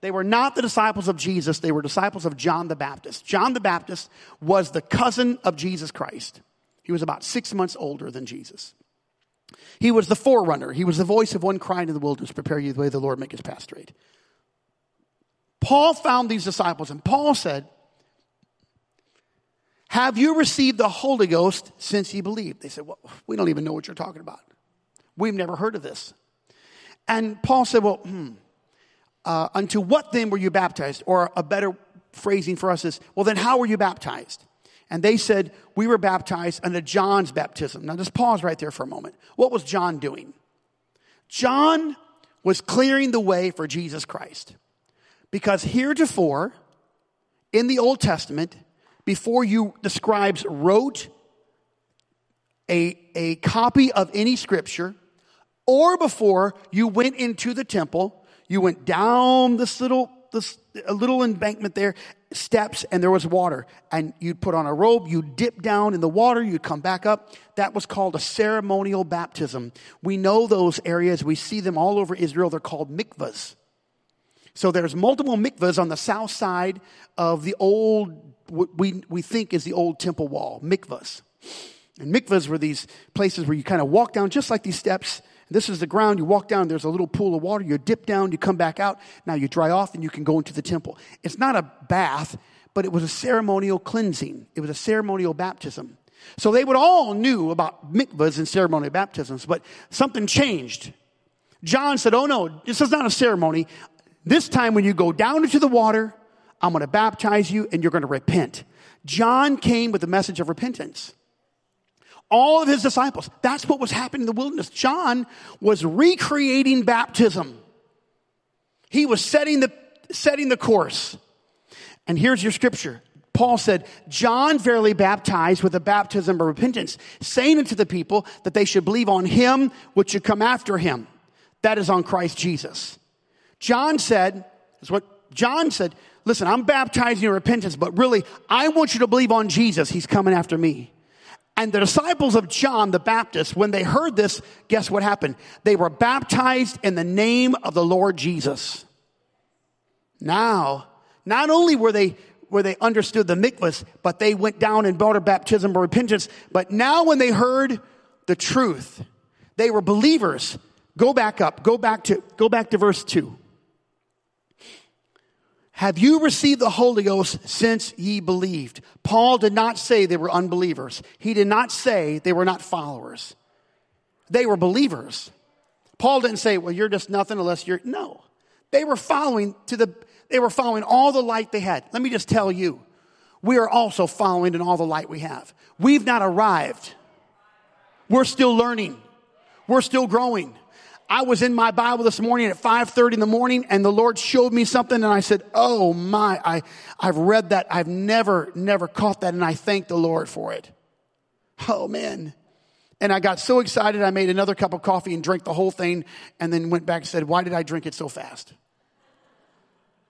They were not the disciples of Jesus, they were disciples of John the Baptist. John the Baptist was the cousin of Jesus Christ. He was about six months older than Jesus. He was the forerunner. He was the voice of one crying in the wilderness, prepare you the way the Lord, make his path straight. Paul found these disciples, and Paul said, have you received the Holy Ghost since you believed? They said, Well, we don't even know what you're talking about. We've never heard of this. And Paul said, Well, hmm, uh, unto what then were you baptized? Or a better phrasing for us is, Well, then how were you baptized? And they said, We were baptized under John's baptism. Now, just pause right there for a moment. What was John doing? John was clearing the way for Jesus Christ. Because heretofore, in the Old Testament, before you, the scribes wrote a, a copy of any scripture, or before you went into the temple, you went down this little, this a little embankment there, steps, and there was water. And you'd put on a robe, you'd dip down in the water, you'd come back up. That was called a ceremonial baptism. We know those areas, we see them all over Israel. They're called mikvahs. So there's multiple mikvahs on the south side of the old, what we, we think is the old temple wall, mikvahs. And mikvahs were these places where you kind of walk down just like these steps. This is the ground. You walk down, there's a little pool of water. You dip down, you come back out. Now you dry off and you can go into the temple. It's not a bath, but it was a ceremonial cleansing. It was a ceremonial baptism. So they would all knew about mikvahs and ceremonial baptisms, but something changed. John said, Oh no, this is not a ceremony. This time when you go down into the water, I'm going to baptize you and you're going to repent. John came with the message of repentance. All of his disciples, that's what was happening in the wilderness. John was recreating baptism. He was setting the, setting the course. And here's your scripture. Paul said, John verily baptized with the baptism of repentance, saying unto the people that they should believe on him which should come after him. That is on Christ Jesus. John said, is what John said, listen, I'm baptizing in repentance, but really, I want you to believe on Jesus. He's coming after me. And the disciples of John the Baptist, when they heard this, guess what happened? They were baptized in the name of the Lord Jesus. Now, not only were they where they understood the mikvahs, but they went down and brought a baptism of repentance. But now when they heard the truth, they were believers. Go back up. Go back to, go back to verse two. Have you received the Holy Ghost since ye believed? Paul did not say they were unbelievers. He did not say they were not followers. They were believers. Paul didn't say, well, you're just nothing unless you're, no. They were following to the, they were following all the light they had. Let me just tell you, we are also following in all the light we have. We've not arrived. We're still learning. We're still growing. I was in my Bible this morning at 5:30 in the morning and the Lord showed me something and I said, "Oh my, I I've read that. I've never never caught that and I thank the Lord for it." Oh man. And I got so excited I made another cup of coffee and drank the whole thing and then went back and said, "Why did I drink it so fast?"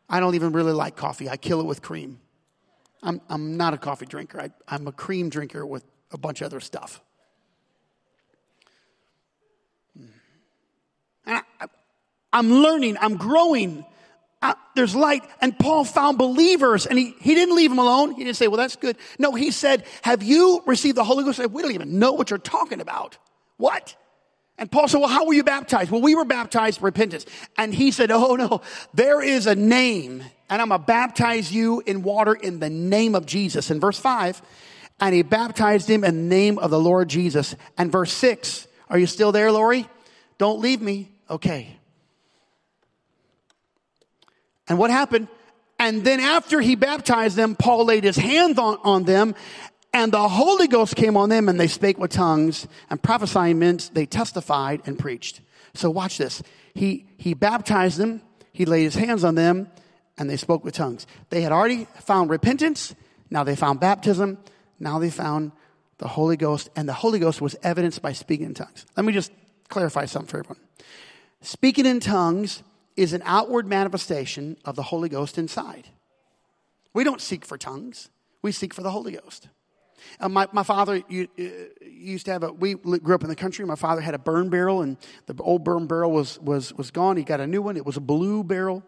I don't even really like coffee. I kill it with cream. I'm, I'm not a coffee drinker. I, I'm a cream drinker with a bunch of other stuff. And I, am learning, I'm growing. Uh, there's light. And Paul found believers and he, he didn't leave them alone. He didn't say, well, that's good. No, he said, have you received the Holy Ghost? Said, we don't even know what you're talking about. What? And Paul said, well, how were you baptized? Well, we were baptized repentance. And he said, oh no, there is a name and I'm going to baptize you in water in the name of Jesus. In verse five, and he baptized him in the name of the Lord Jesus. And verse six, are you still there, Lori? Don't leave me. Okay. And what happened? And then after he baptized them, Paul laid his hands on, on them and the Holy Ghost came on them and they spake with tongues and prophesying meant they testified and preached. So watch this. He, he baptized them. He laid his hands on them and they spoke with tongues. They had already found repentance. Now they found baptism. Now they found the Holy Ghost and the Holy Ghost was evidenced by speaking in tongues. Let me just clarify something for everyone. Speaking in tongues is an outward manifestation of the Holy Ghost inside. We don't seek for tongues, we seek for the Holy Ghost. Uh, my, my father you, uh, used to have a, we grew up in the country. My father had a burn barrel, and the old burn barrel was, was, was gone. He got a new one. It was a blue barrel.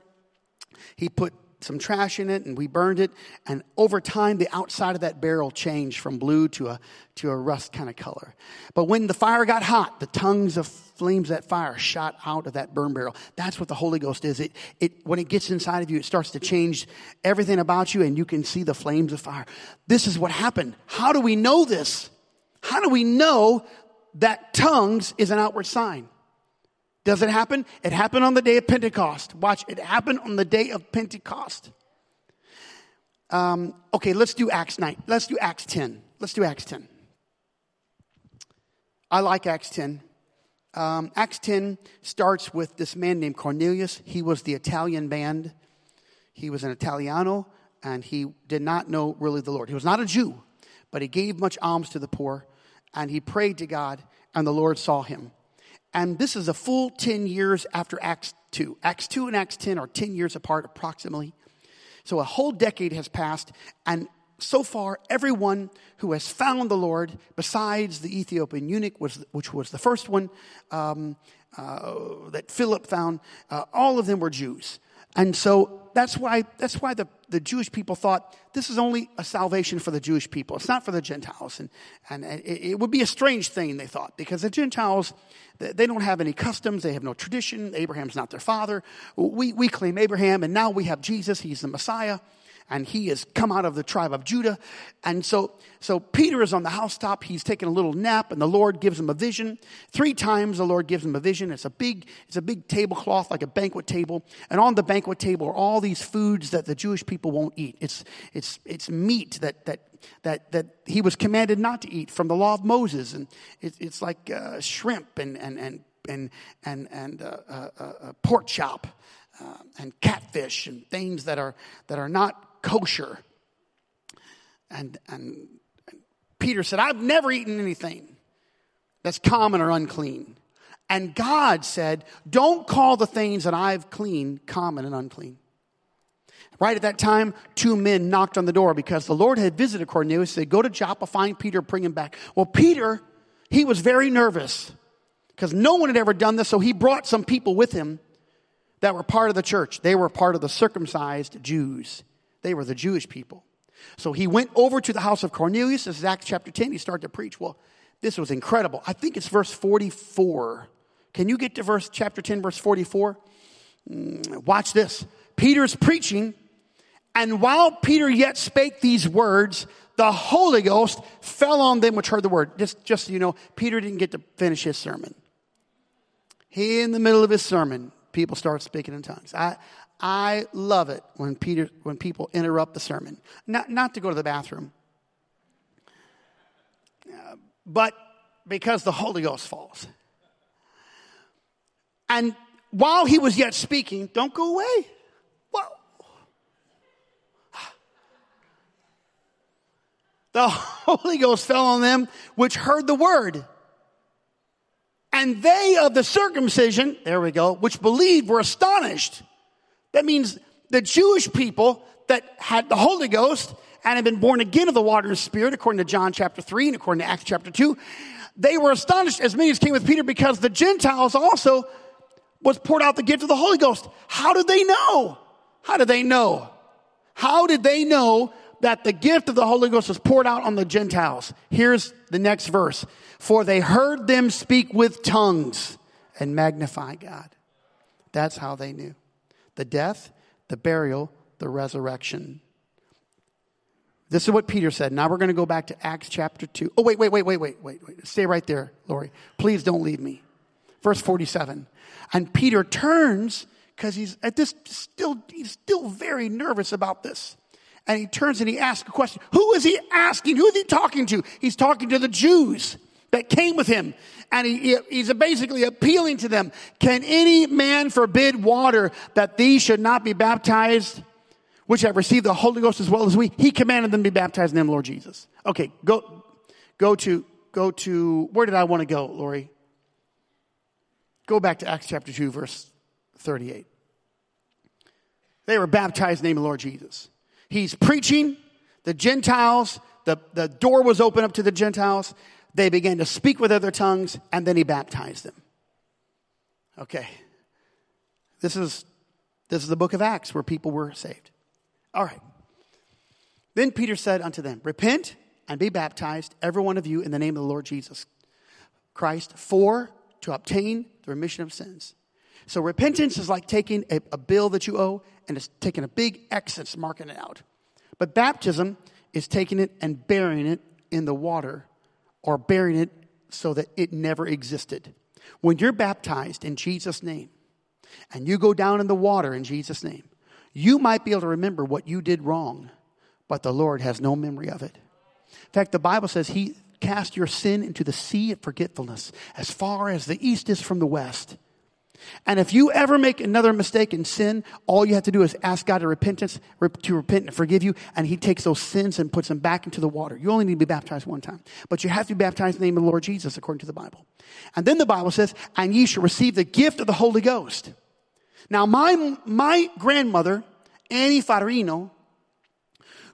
He put some trash in it and we burned it. And over time, the outside of that barrel changed from blue to a, to a rust kind of color. But when the fire got hot, the tongues of flames that fire shot out of that burn barrel. That's what the Holy Ghost is. It, it, when it gets inside of you, it starts to change everything about you and you can see the flames of fire. This is what happened. How do we know this? How do we know that tongues is an outward sign? Does it happen? It happened on the day of Pentecost. Watch, it happened on the day of Pentecost. Um, okay, let's do Acts 9. Let's do Acts 10. Let's do Acts 10. I like Acts 10. Um, Acts 10 starts with this man named Cornelius. He was the Italian band. He was an Italiano, and he did not know really the Lord. He was not a Jew, but he gave much alms to the poor, and he prayed to God, and the Lord saw him. And this is a full 10 years after Acts 2. Acts 2 and Acts 10 are 10 years apart approximately. So a whole decade has passed, and so far, everyone who has found the Lord, besides the Ethiopian eunuch, which was the first one um, uh, that Philip found, uh, all of them were Jews. And so that's why, that's why the, the Jewish people thought this is only a salvation for the Jewish people. It's not for the Gentiles. And, and it, it would be a strange thing, they thought, because the Gentiles, they don't have any customs, they have no tradition. Abraham's not their father. We, we claim Abraham, and now we have Jesus, he's the Messiah and he has come out of the tribe of Judah. And so, so Peter is on the housetop. He's taking a little nap and the Lord gives him a vision. Three times the Lord gives him a vision. It's a big, it's a big tablecloth like a banquet table. And on the banquet table are all these foods that the Jewish people won't eat. It's, it's, it's meat that, that, that, that he was commanded not to eat from the law of Moses. And it, it's like uh, shrimp and, and, and, and, and, and uh, uh, uh pork chop. Uh, and catfish and things that are that are not kosher. And, and, Peter said, I've never eaten anything that's common or unclean. And God said, Don't call the things that I've clean common and unclean. Right at that time, two men knocked on the door because the Lord had visited Cornelius. They Go to Joppa, find Peter, bring him back. Well, Peter, he was very nervous because no one had ever done this, so he brought some people with him that were part of the church. They were part of the circumcised Jews. They were the Jewish people. So he went over to the house of Cornelius. This is Acts chapter 10. He started to preach. Well, this was incredible. I think it's verse 44. Can you get to verse chapter 10, verse 44? Mm, watch this. Peter's preaching, and while Peter yet spake these words, the Holy Ghost fell on them which heard the word. Just, just so you know, Peter didn't get to finish his sermon. He, in the middle of his sermon, people start speaking in tongues. I, I love it when Peter when people interrupt the sermon. Not not to go to the bathroom. Uh, but because the Holy Ghost falls. And while he was yet speaking, don't go away. Well, the Holy Ghost fell on them which heard the word. And they of the circumcision, there we go, which believed were astonished. That means the Jewish people that had the Holy Ghost and had been born again of the water and spirit, according to John chapter 3 and according to Acts chapter 2, they were astonished as many as came with Peter because the Gentiles also was poured out the gift of the Holy Ghost. How did they know? How did they know? How did they know that the gift of the Holy Ghost was poured out on the Gentiles? Here's the next verse. For they heard them speak with tongues and magnify God. That's how they knew the death, the burial, the resurrection. This is what Peter said. Now we're going to go back to Acts chapter 2. Oh, wait, wait, wait, wait, wait, wait, wait. Stay right there, Lori. Please don't leave me. Verse 47. And Peter turns because he's at this still, he's still very nervous about this. And he turns and he asks a question. Who is he asking? Who is he talking to? He's talking to the Jews that came with him. And he, he's basically appealing to them. Can any man forbid water that these should not be baptized, which have received the Holy Ghost as well as we? He commanded them to be baptized in the name of Lord Jesus. Okay, go, go to, go to, where did I want to go, Lori? Go back to Acts chapter 2, verse 38. They were baptized in the name of Lord Jesus. He's preaching, the Gentiles, the, the door was open up to the Gentiles. They began to speak with other tongues, and then he baptized them. Okay. This is, this is the book of Acts where people were saved. All right. Then Peter said unto them, Repent and be baptized, every one of you, in the name of the Lord Jesus Christ, for to obtain the remission of sins. So repentance is like taking a, a bill that you owe and it's taking a big X and it's marking it out. But baptism is taking it and burying it in the water or burying it so that it never existed. When you're baptized in Jesus' name and you go down in the water in Jesus' name, you might be able to remember what you did wrong, but the Lord has no memory of it. In fact, the Bible says He cast your sin into the sea of forgetfulness as far as the east is from the west. And if you ever make another mistake in sin, all you have to do is ask God to repentance, to repent and forgive you, and He takes those sins and puts them back into the water. You only need to be baptized one time. But you have to be baptized in the name of the Lord Jesus, according to the Bible. And then the Bible says, and ye shall receive the gift of the Holy Ghost. Now, my, my grandmother, Annie Farino,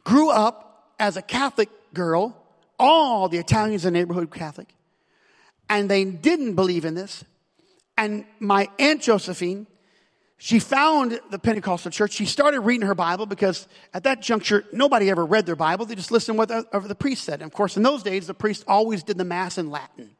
grew up as a Catholic girl. All the Italians in the neighborhood Catholic. And they didn't believe in this. And my Aunt Josephine, she found the Pentecostal church. She started reading her Bible because at that juncture, nobody ever read their Bible. They just listened to what the, priest said. And of course, in those days, the priest always did the Mass in Latin.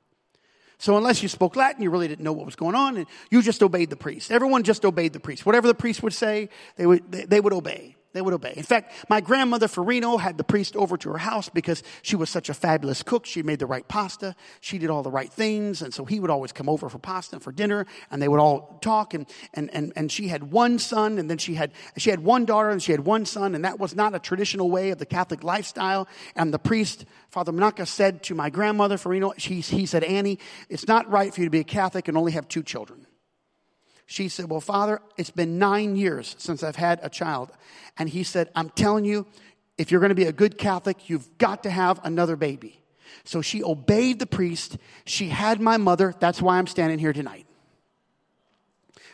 So unless you spoke Latin, you really didn't know what was going on, and you just obeyed the priest. Everyone just obeyed the priest. Whatever the priest would say, they would, they, they would obey they would obey. In fact, my grandmother Farino had the priest over to her house because she was such a fabulous cook. She made the right pasta. She did all the right things. And so he would always come over for pasta and for dinner and they would all talk. And, and, and, and she had one son and then she had, she had one daughter and she had one son. And that was not a traditional way of the Catholic lifestyle. And the priest, Father Manaka said to my grandmother Farino, he, he said, Annie, it's not right for you to be a Catholic and only have two children. She said, Well, Father, it's been nine years since I've had a child. And he said, I'm telling you, if you're going to be a good Catholic, you've got to have another baby. So she obeyed the priest. She had my mother. That's why I'm standing here tonight.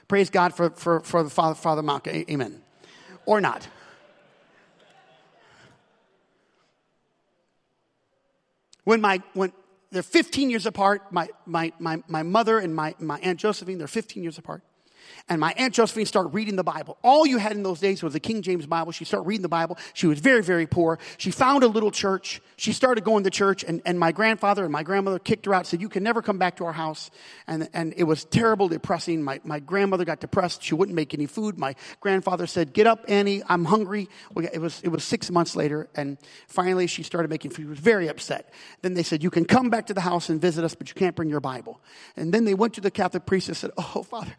Praise God for, for, for the Father, Father Maka. Amen. Or not. When my, when, they're 15 years apart, my, my, my, my mother and my, my Aunt Josephine, they're 15 years apart. And my Aunt Josephine started reading the Bible. All you had in those days was the King James Bible. She started reading the Bible. She was very, very poor. She found a little church. She started going to church, and, and my grandfather and my grandmother kicked her out, said, You can never come back to our house. And, and it was terrible, depressing. My, my grandmother got depressed. She wouldn't make any food. My grandfather said, Get up, Annie. I'm hungry. It was, it was six months later, and finally she started making food. She was very upset. Then they said, You can come back to the house and visit us, but you can't bring your Bible. And then they went to the Catholic priest and said, Oh, Father,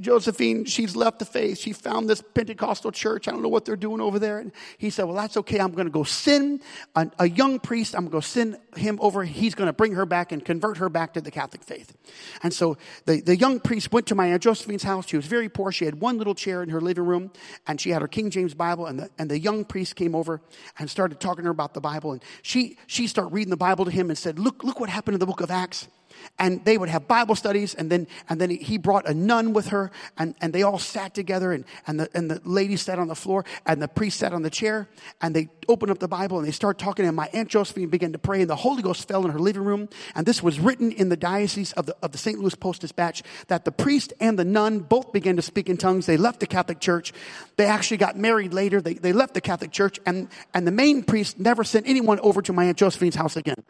Josephine, she's left the faith. She found this Pentecostal church. I don't know what they're doing over there. And he said, Well, that's okay. I'm going to go send a, a young priest. I'm going to send him over. He's going to bring her back and convert her back to the Catholic faith. And so the, the young priest went to my Aunt Josephine's house. She was very poor. She had one little chair in her living room, and she had her King James Bible. And the, and the young priest came over and started talking to her about the Bible. And she, she started reading the Bible to him and said, Look, look what happened in the book of Acts and they would have Bible studies, and then and then he brought a nun with her, and, and they all sat together, and, and the and the lady sat on the floor, and the priest sat on the chair, and they opened up the Bible and they started talking, and my Aunt Josephine began to pray, and the Holy Ghost fell in her living room, and this was written in the diocese of the of the St. Louis Post Dispatch that the priest and the nun both began to speak in tongues. They left the Catholic Church. They actually got married later. They they left the Catholic Church, and and the main priest never sent anyone over to my Aunt Josephine's house again.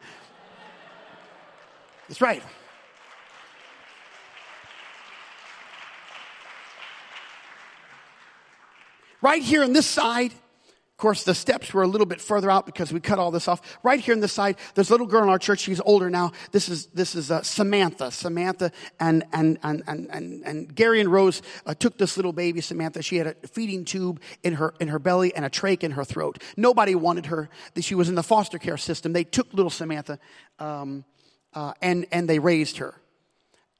That's right. Right here on this side, of course, the steps were a little bit further out because we cut all this off. Right here on this side, there's a little girl in our church. She's older now. This is this is uh, Samantha. Samantha and and and and and, and Gary and Rose uh, took this little baby, Samantha. She had a feeding tube in her in her belly and a trach in her throat. Nobody wanted her. She was in the foster care system. They took little Samantha, um, uh, and and they raised her,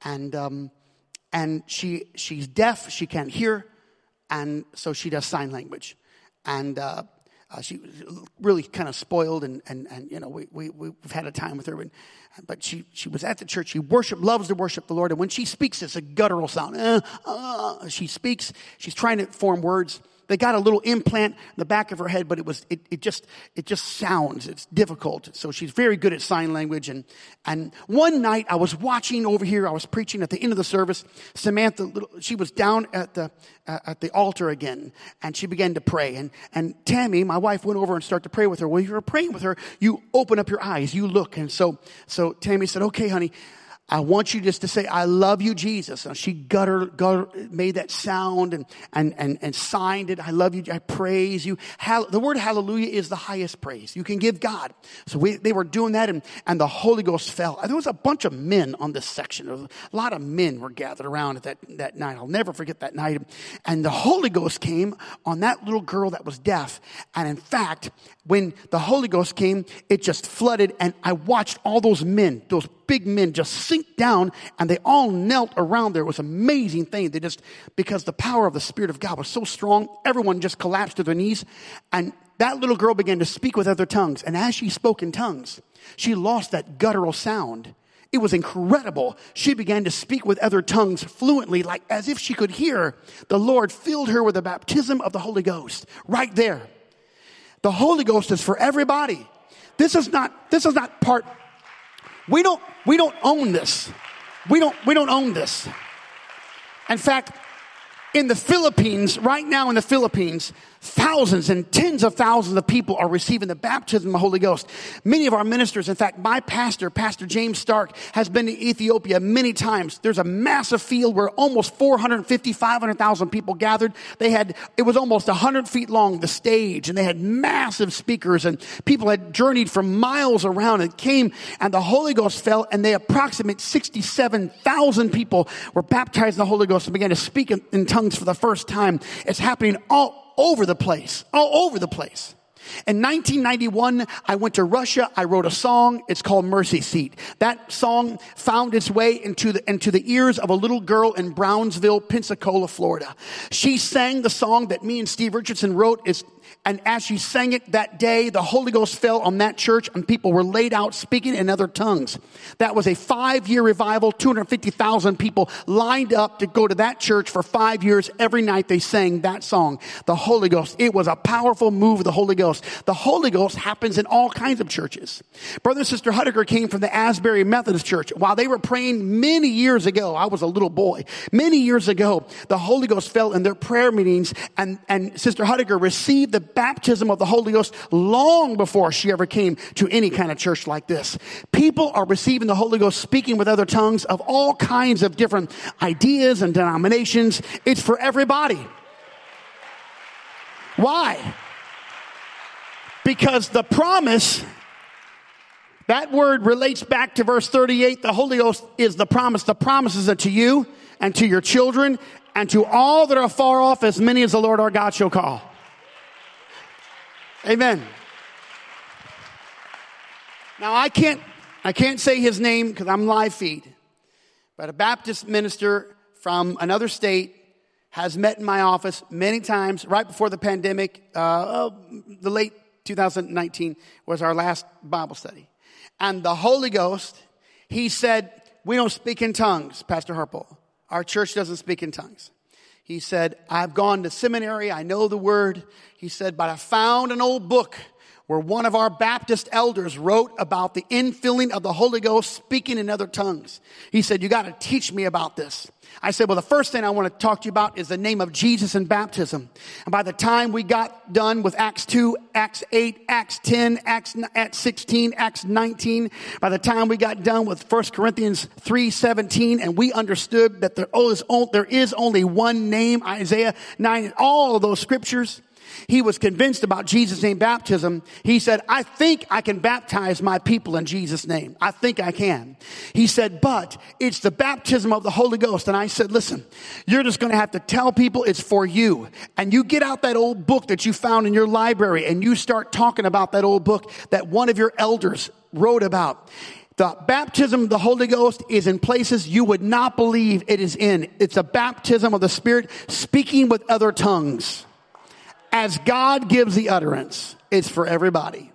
and um, and she she's deaf. She can't hear and so she does sign language. And uh, uh, she was really kind of spoiled, and, and, and you know, we, we, we've had a time with her. And, but she, she was at the church. She worship, loves to worship the Lord. And when she speaks, it's a guttural sound. Uh, uh, she speaks, she's trying to form words. They got a little implant in the back of her head, but it was, it, it just, it just sounds. It's difficult. So she's very good at sign language. And, and one night I was watching over here. I was preaching at the end of the service. Samantha, she was down at the, uh, at the altar again and she began to pray. And, and Tammy, my wife, went over and started to pray with her. Well, you were praying with her, you open up your eyes, you look. And so, so Tammy said, okay, honey, I want you just to say, I love you, Jesus. And she gutter, gutter, made that sound and, and, and, and signed it. I love you. I praise you. Hall- the word hallelujah is the highest praise you can give God. So we, they were doing that and, and the Holy Ghost fell. There was a bunch of men on this section. a lot of men were gathered around at that, that night. I'll never forget that night. And the Holy Ghost came on that little girl that was deaf. And in fact, when the Holy Ghost came, it just flooded and I watched all those men, those big men just sink down and they all knelt around there. It was an amazing thing. They just, because the power of the Spirit of God was so strong, everyone just collapsed to their knees. And that little girl began to speak with other tongues. And as she spoke in tongues, she lost that guttural sound. It was incredible. She began to speak with other tongues fluently, like as if she could hear. The Lord filled her with the baptism of the Holy Ghost right there. The Holy Ghost is for everybody. This is not, this is not part we don't, we don't own this. We don't, we don't own this. In fact, In the Philippines, right now in the Philippines, thousands and tens of thousands of people are receiving the baptism of the Holy Ghost. Many of our ministers, in fact, my pastor, Pastor James Stark, has been to Ethiopia many times. There's a massive field where almost 450, 500,000 people gathered. They had, it was almost 100 feet long, the stage, and they had massive speakers and people had journeyed from miles around and came and the Holy Ghost fell and they approximate 67,000 people were baptized in the Holy Ghost and began to speak in, in tongues for the first time. It's happening all over the place, all over the place. In 1991, I went to Russia. I wrote a song. It's called Mercy Seat. That song found its way into the, into the ears of a little girl in Brownsville, Pensacola, Florida. She sang the song that me and Steve Richardson wrote. It's and as she sang it that day, the Holy Ghost fell on that church and people were laid out speaking in other tongues. That was a five year revival. 250,000 people lined up to go to that church for five years. Every night they sang that song, the Holy Ghost. It was a powerful move of the Holy Ghost. The Holy Ghost happens in all kinds of churches. Brother and Sister Hudiker came from the Asbury Methodist Church. While they were praying many years ago, I was a little boy, many years ago, the Holy Ghost fell in their prayer meetings and, and Sister Hudiker received the baptism of the Holy Ghost long before she ever came to any kind of church like this. People are receiving the Holy Ghost speaking with other tongues of all kinds of different ideas and denominations. It's for everybody. Why? Because the promise, that word relates back to verse 38. The Holy Ghost is the promise. The promise is to you and to your children and to all that are far off, as many as the Lord our God shall call. Amen. Now I can't, I can't say his name because I'm live feed, but a Baptist minister from another state has met in my office many times right before the pandemic. Uh, the late 2019 was our last Bible study. And the Holy Ghost, he said, we don't speak in tongues, Pastor Harple. Our church doesn't speak in tongues. He said, I've gone to seminary. I know the word. He said, but I found an old book where one of our Baptist elders wrote about the infilling of the Holy Ghost speaking in other tongues. He said, you got to teach me about this. I said, well, the first thing I want to talk to you about is the name of Jesus and baptism. And by the time we got done with Acts 2, Acts 8, Acts 10, Acts, Acts 16, Acts 19, by the time we got done with 1 Corinthians 3, 17, and we understood that there is, there is only one name, Isaiah 9, all of those scriptures, he was convinced about Jesus' name baptism. He said, I think I can baptize my people in Jesus' name. I think I can. He said, but it's the baptism of the Holy Ghost. And I said, listen, you're just going to have to tell people it's for you. And you get out that old book that you found in your library and you start talking about that old book that one of your elders wrote about. The baptism of the Holy Ghost is in places you would not believe it is in. It's a baptism of the Spirit speaking with other tongues. As God gives the utterance, it's for everybody.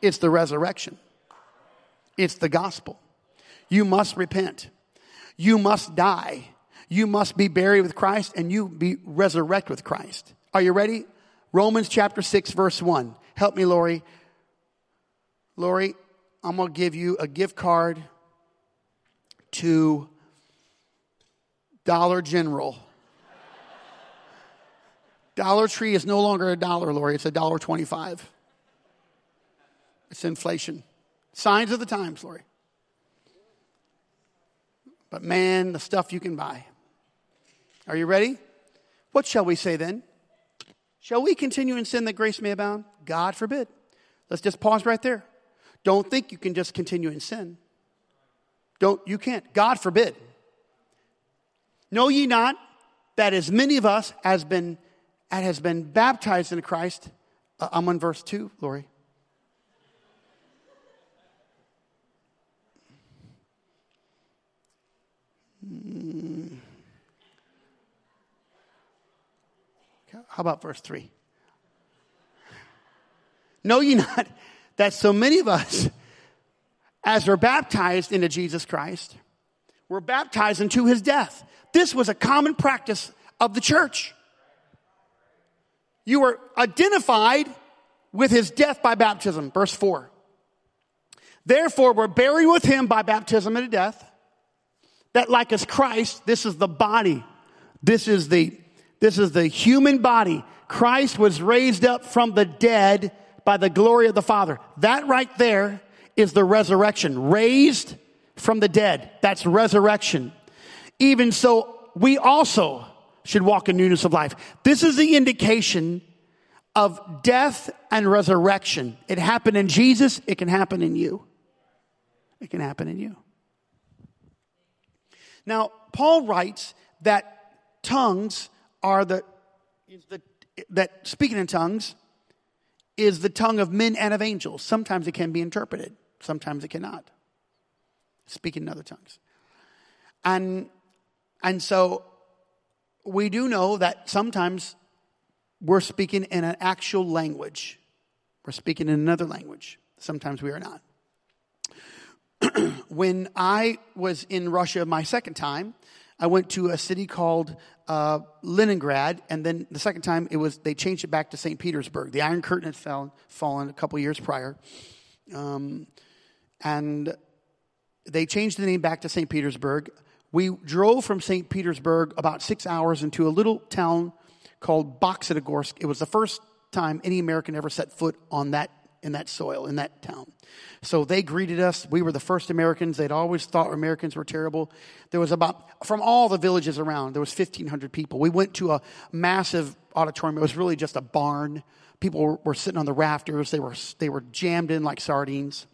It's the resurrection. It's the gospel. You must repent. You must die. You must be buried with Christ and you be resurrect with Christ. Are you ready? Romans chapter 6 verse 1. Help me, Lori. Lori, I'm going to give you a gift card to Dollar General Dollar Tree is no longer a dollar, Lori. It's a dollar twenty-five. It's inflation. Signs of the times, Lori. But man, the stuff you can buy. Are you ready? What shall we say then? Shall we continue in sin that grace may abound? God forbid. Let's just pause right there. Don't think you can just continue in sin. Don't, you can't. God forbid. Know ye not that as many of us as been and has been baptized in Christ. Uh, I'm on verse 2, Lori. Hmm. How about verse 3? Know ye not that so many of us, as are baptized into Jesus Christ, were baptized into his death? This was a common practice of the church. You were identified with his death by baptism. Verse 4. Therefore, we're buried with him by baptism into death, that like as Christ, this is the body, This is the, this is the human body. Christ was raised up from the dead by the glory of the Father. That right there is the resurrection. Raised from the dead. That's resurrection. Even so, we also should walk in newness of life. This is the indication of death and resurrection. It happened in Jesus, it can happen in you. It can happen in you. Now, Paul writes that tongues are the, the that speaking in tongues is the tongue of men and of angels. Sometimes it can be interpreted, sometimes it cannot. Speaking in other tongues. And and so we do know that sometimes we're speaking in an actual language. We're speaking in another language. Sometimes we are not. when I was in Russia my second time, I went to a city called uh, Leningrad, and then the second time it was they changed it back to St. Petersburg. The Iron Curtain had fell, fallen a couple years prior, um, and they changed the name back to St. Petersburg. We drove from St. Petersburg about six hours into a little town called Boksitogorsk. It was the first time any American ever set foot on that in that soil, in that town. So they greeted us. We were the first Americans. They'd always thought Americans were terrible. There was about, from all the villages around, there was 1,500 people. We went to a massive auditorium. It was really just a barn. People were, were sitting on the rafters. They were, they were jammed in like sardines.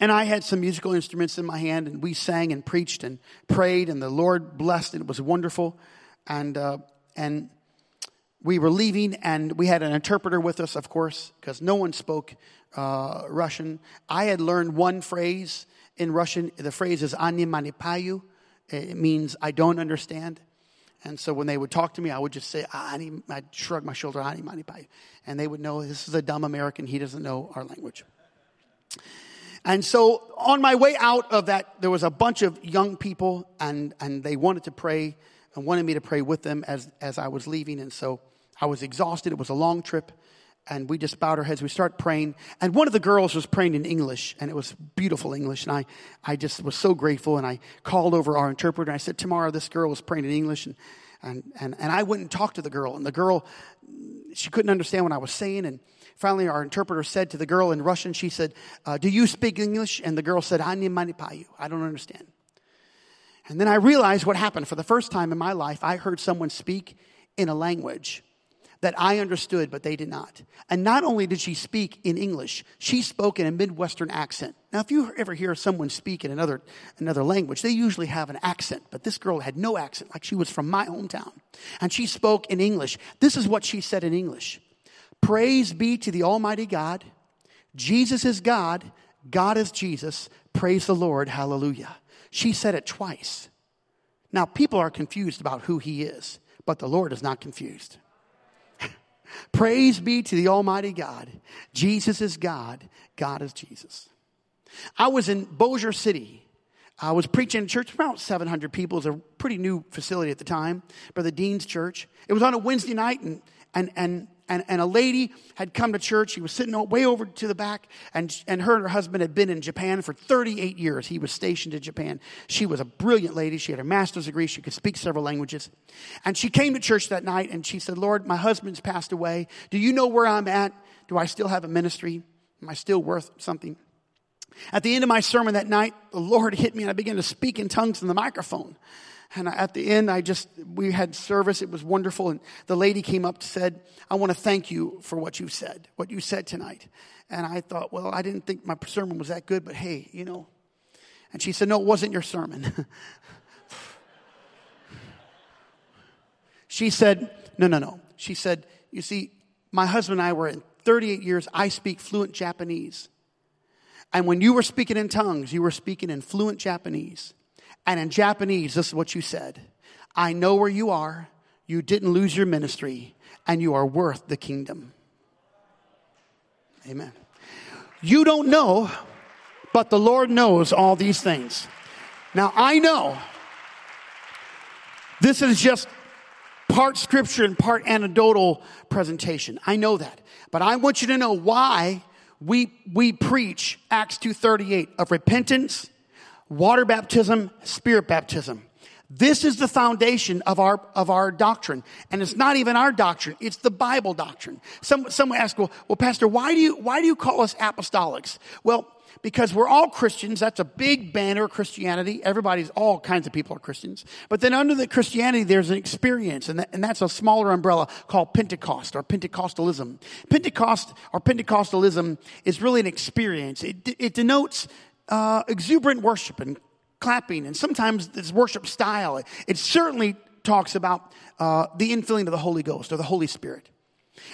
And I had some musical instruments in my hand, and we sang and preached and prayed, and the Lord blessed, and it was wonderful. And, uh, and we were leaving and we had an interpreter with us, of course, because no one spoke uh, Russian. I had learned one phrase in Russian. The phrase is "ani manipayu." It means I don't understand. And so when they would talk to me, I would just say, Ani, I'd shrug my shoulder, Ani manipayu. And they would know this is a dumb American. He doesn't know our language. And so on my way out of that, there was a bunch of young people and, and they wanted to pray and wanted me to pray with them as, as I was leaving. And so I was exhausted. It was a long trip. And we just bowed our heads. We started praying. And one of the girls was praying in English, and it was beautiful English. And I, I just was so grateful. And I called over our interpreter. And I said, Tamara, this girl was praying in English. And, and, and, and I went and talked to the girl. And the girl, she couldn't understand what I was saying. And finally, our interpreter said to the girl in Russian, She said, uh, Do you speak English? And the girl said, I don't understand. And then I realized what happened. For the first time in my life, I heard someone speak in a language that I understood, but they did not. And not only did she speak in English, she spoke in a Midwestern accent. Now, if you ever hear someone speak in another, another language, they usually have an accent, but this girl had no accent, like she was from my hometown. And she spoke in English. This is what she said in English Praise be to the Almighty God. Jesus is God. God is Jesus. Praise the Lord. Hallelujah. She said it twice. Now, people are confused about who he is, but the Lord is not confused. Praise be to the Almighty God. Jesus is God. God is Jesus. I was in Bossier City. I was preaching in church, about 700 people. It was a pretty new facility at the time, Brother Dean's church. It was on a Wednesday night, and, and, and and, and a lady had come to church. She was sitting way over to the back, and, and her and her husband had been in Japan for 38 years. He was stationed in Japan. She was a brilliant lady. She had a master's degree. She could speak several languages. And she came to church that night, and she said, Lord, my husband's passed away. Do you know where I'm at? Do I still have a ministry? Am I still worth something? At the end of my sermon that night, the Lord hit me, and I began to speak in tongues in the microphone. And at the end, I just, we had service. It was wonderful. And the lady came up and said, I want to thank you for what you said, what you said tonight. And I thought, well, I didn't think my sermon was that good, but hey, you know. And she said, no, it wasn't your sermon. she said, no, no, no. She said, you see, my husband and I were in 38 years. I speak fluent Japanese. And when you were speaking in tongues, you were speaking in fluent Japanese. And in Japanese, this is what you said I know where you are. You didn't lose your ministry, and you are worth the kingdom. Amen. You don't know, but the Lord knows all these things. Now, I know this is just part scripture and part anecdotal presentation. I know that. But I want you to know why we, we preach Acts 2.38 of repentance water baptism, spirit baptism. This is the foundation of our, of our doctrine. And it's not even our doctrine. It's the Bible doctrine. Some, someone asked, well, well, Pastor, why do you, why do you call us apostolics? Well, because we're all Christians. That's a big banner of Christianity. Everybody's, all kinds of people are Christians. But then under the Christianity, there's an experience, and, that, and that's a smaller umbrella called Pentecost or Pentecostalism. Pentecost or Pentecostalism is really an experience. It, it denotes uh, exuberant worship and clapping, and sometimes this worship style. It certainly talks about uh, the infilling of the Holy Ghost or the Holy Spirit.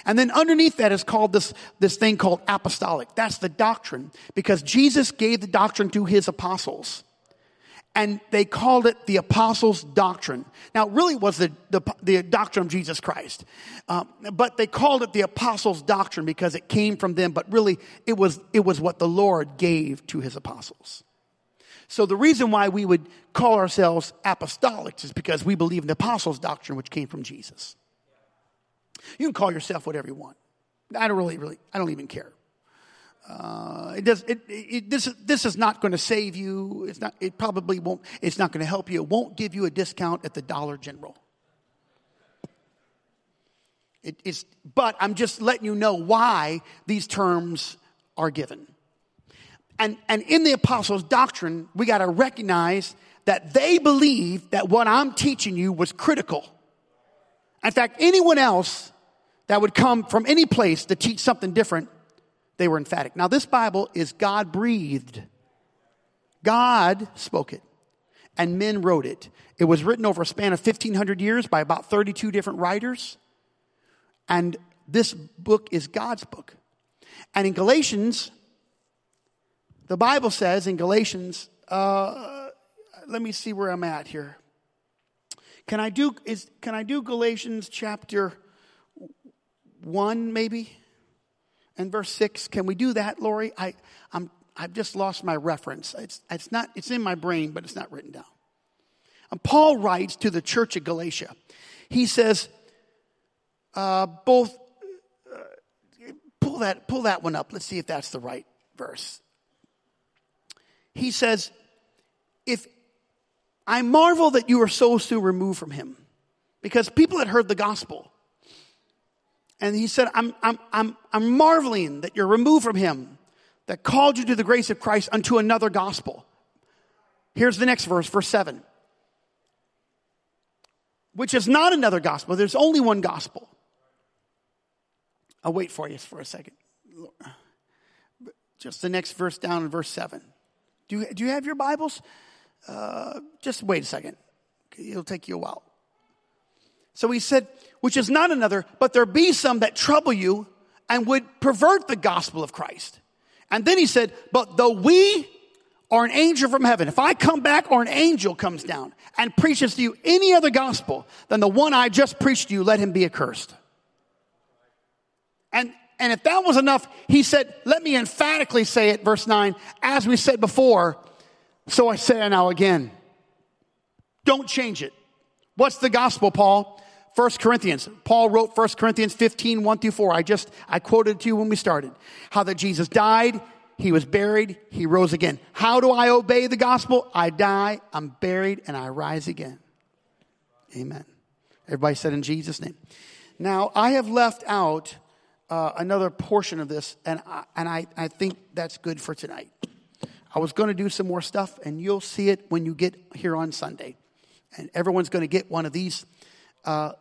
And then underneath that is called this, this thing called apostolic. That's the doctrine because Jesus gave the doctrine to his apostles. And they called it the apostles' doctrine. Now, it really was the, the, the doctrine of Jesus Christ. Um, but they called it the apostles' doctrine because it came from them, but really it was, it was what the Lord gave to his apostles. So the reason why we would call ourselves apostolics is because we believe in the apostles' doctrine, which came from Jesus. You can call yourself whatever you want. I don't really, really, I don't even care. Uh, it does. It, it, this this is not going to save you. It's not. It probably won't. It's not going to help you. It won't give you a discount at the Dollar General. It, it's. But I'm just letting you know why these terms are given. And, and in the apostles' doctrine, we got to recognize that they believe that what I'm teaching you was critical. In fact, anyone else that would come from any place to teach something different, they were emphatic. Now, this Bible is God breathed. God spoke it, and men wrote it. It was written over a span of 1,500 years by about 32 different writers. And this book is God's book. And in Galatians, the Bible says in Galatians, uh, let me see where I'm at here. Can I do is can I do Galatians chapter one maybe, and verse six? Can we do that, Lori? I I'm I've just lost my reference. It's it's not it's in my brain, but it's not written down. And Paul writes to the church of Galatia. He says, uh, both. Uh, pull that pull that one up. Let's see if that's the right verse he says, If I marvel that you are so soon removed from him, because people had heard the gospel. And he said, I'm, I'm, I'm, I'm marveling that you're removed from him that called you to the grace of Christ unto another gospel. Here's the next verse, verse 7. Which is not another gospel. There's only one gospel. I'll wait for you for a second. Just the next verse down in verse 7. Do you, do you have your Bibles? Uh, just wait a second. It'll take you a while. So he said, which is not another, but there be some that trouble you and would pervert the gospel of Christ. And then he said, but though we are an angel from heaven, if I come back or an angel comes down and preaches to you any other gospel than the one I just preached to you, let him be accursed. And and if that was enough, he said, let me emphatically say it, verse 9, as we said before, so I say it now again. Don't change it. What's the gospel, Paul? 1 Corinthians. Paul wrote 1 Corinthians 15, 1 through 4. I just, I quoted to you when we started. How that Jesus died, he was buried, he rose again. How do I obey the gospel? I die, I'm buried, and I rise again. Amen. Everybody said in Jesus' name. Now, I have left out uh, another portion of this, and I, and I, I think that's good for tonight. I was going to do some more stuff, and you'll see it when you get here on Sunday. And everyone's going to get one of these, uh,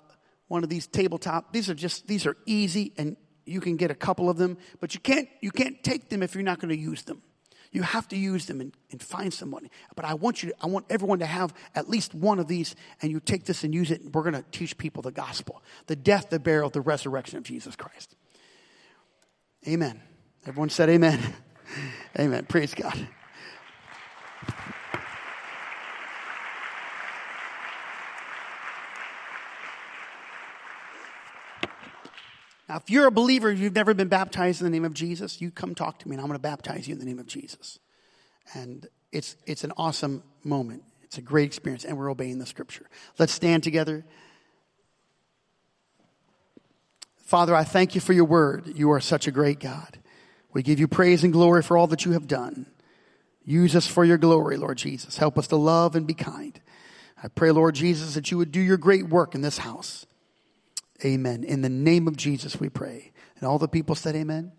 one of these tabletop. These are just these are easy, and you can get a couple of them, but you can't you can't take them if you're not going to use them. You have to use them and, and find someone. But I want you, to, I want everyone to have at least one of these, and you take this and use it. And we're going to teach people the gospel, the death, the burial, the resurrection of Jesus Christ. Amen. Everyone said amen. amen. Praise God. Now, if you're a believer, you've never been baptized in the name of Jesus, you come talk to me and I'm going to baptize you in the name of Jesus. And it's, it's an awesome moment. It's a great experience, and we're obeying the scripture. Let's stand together. Father, I thank you for your word. You are such a great God. We give you praise and glory for all that you have done. Use us for your glory, Lord Jesus. Help us to love and be kind. I pray, Lord Jesus, that you would do your great work in this house. Amen. In the name of Jesus, we pray. And all the people said, Amen.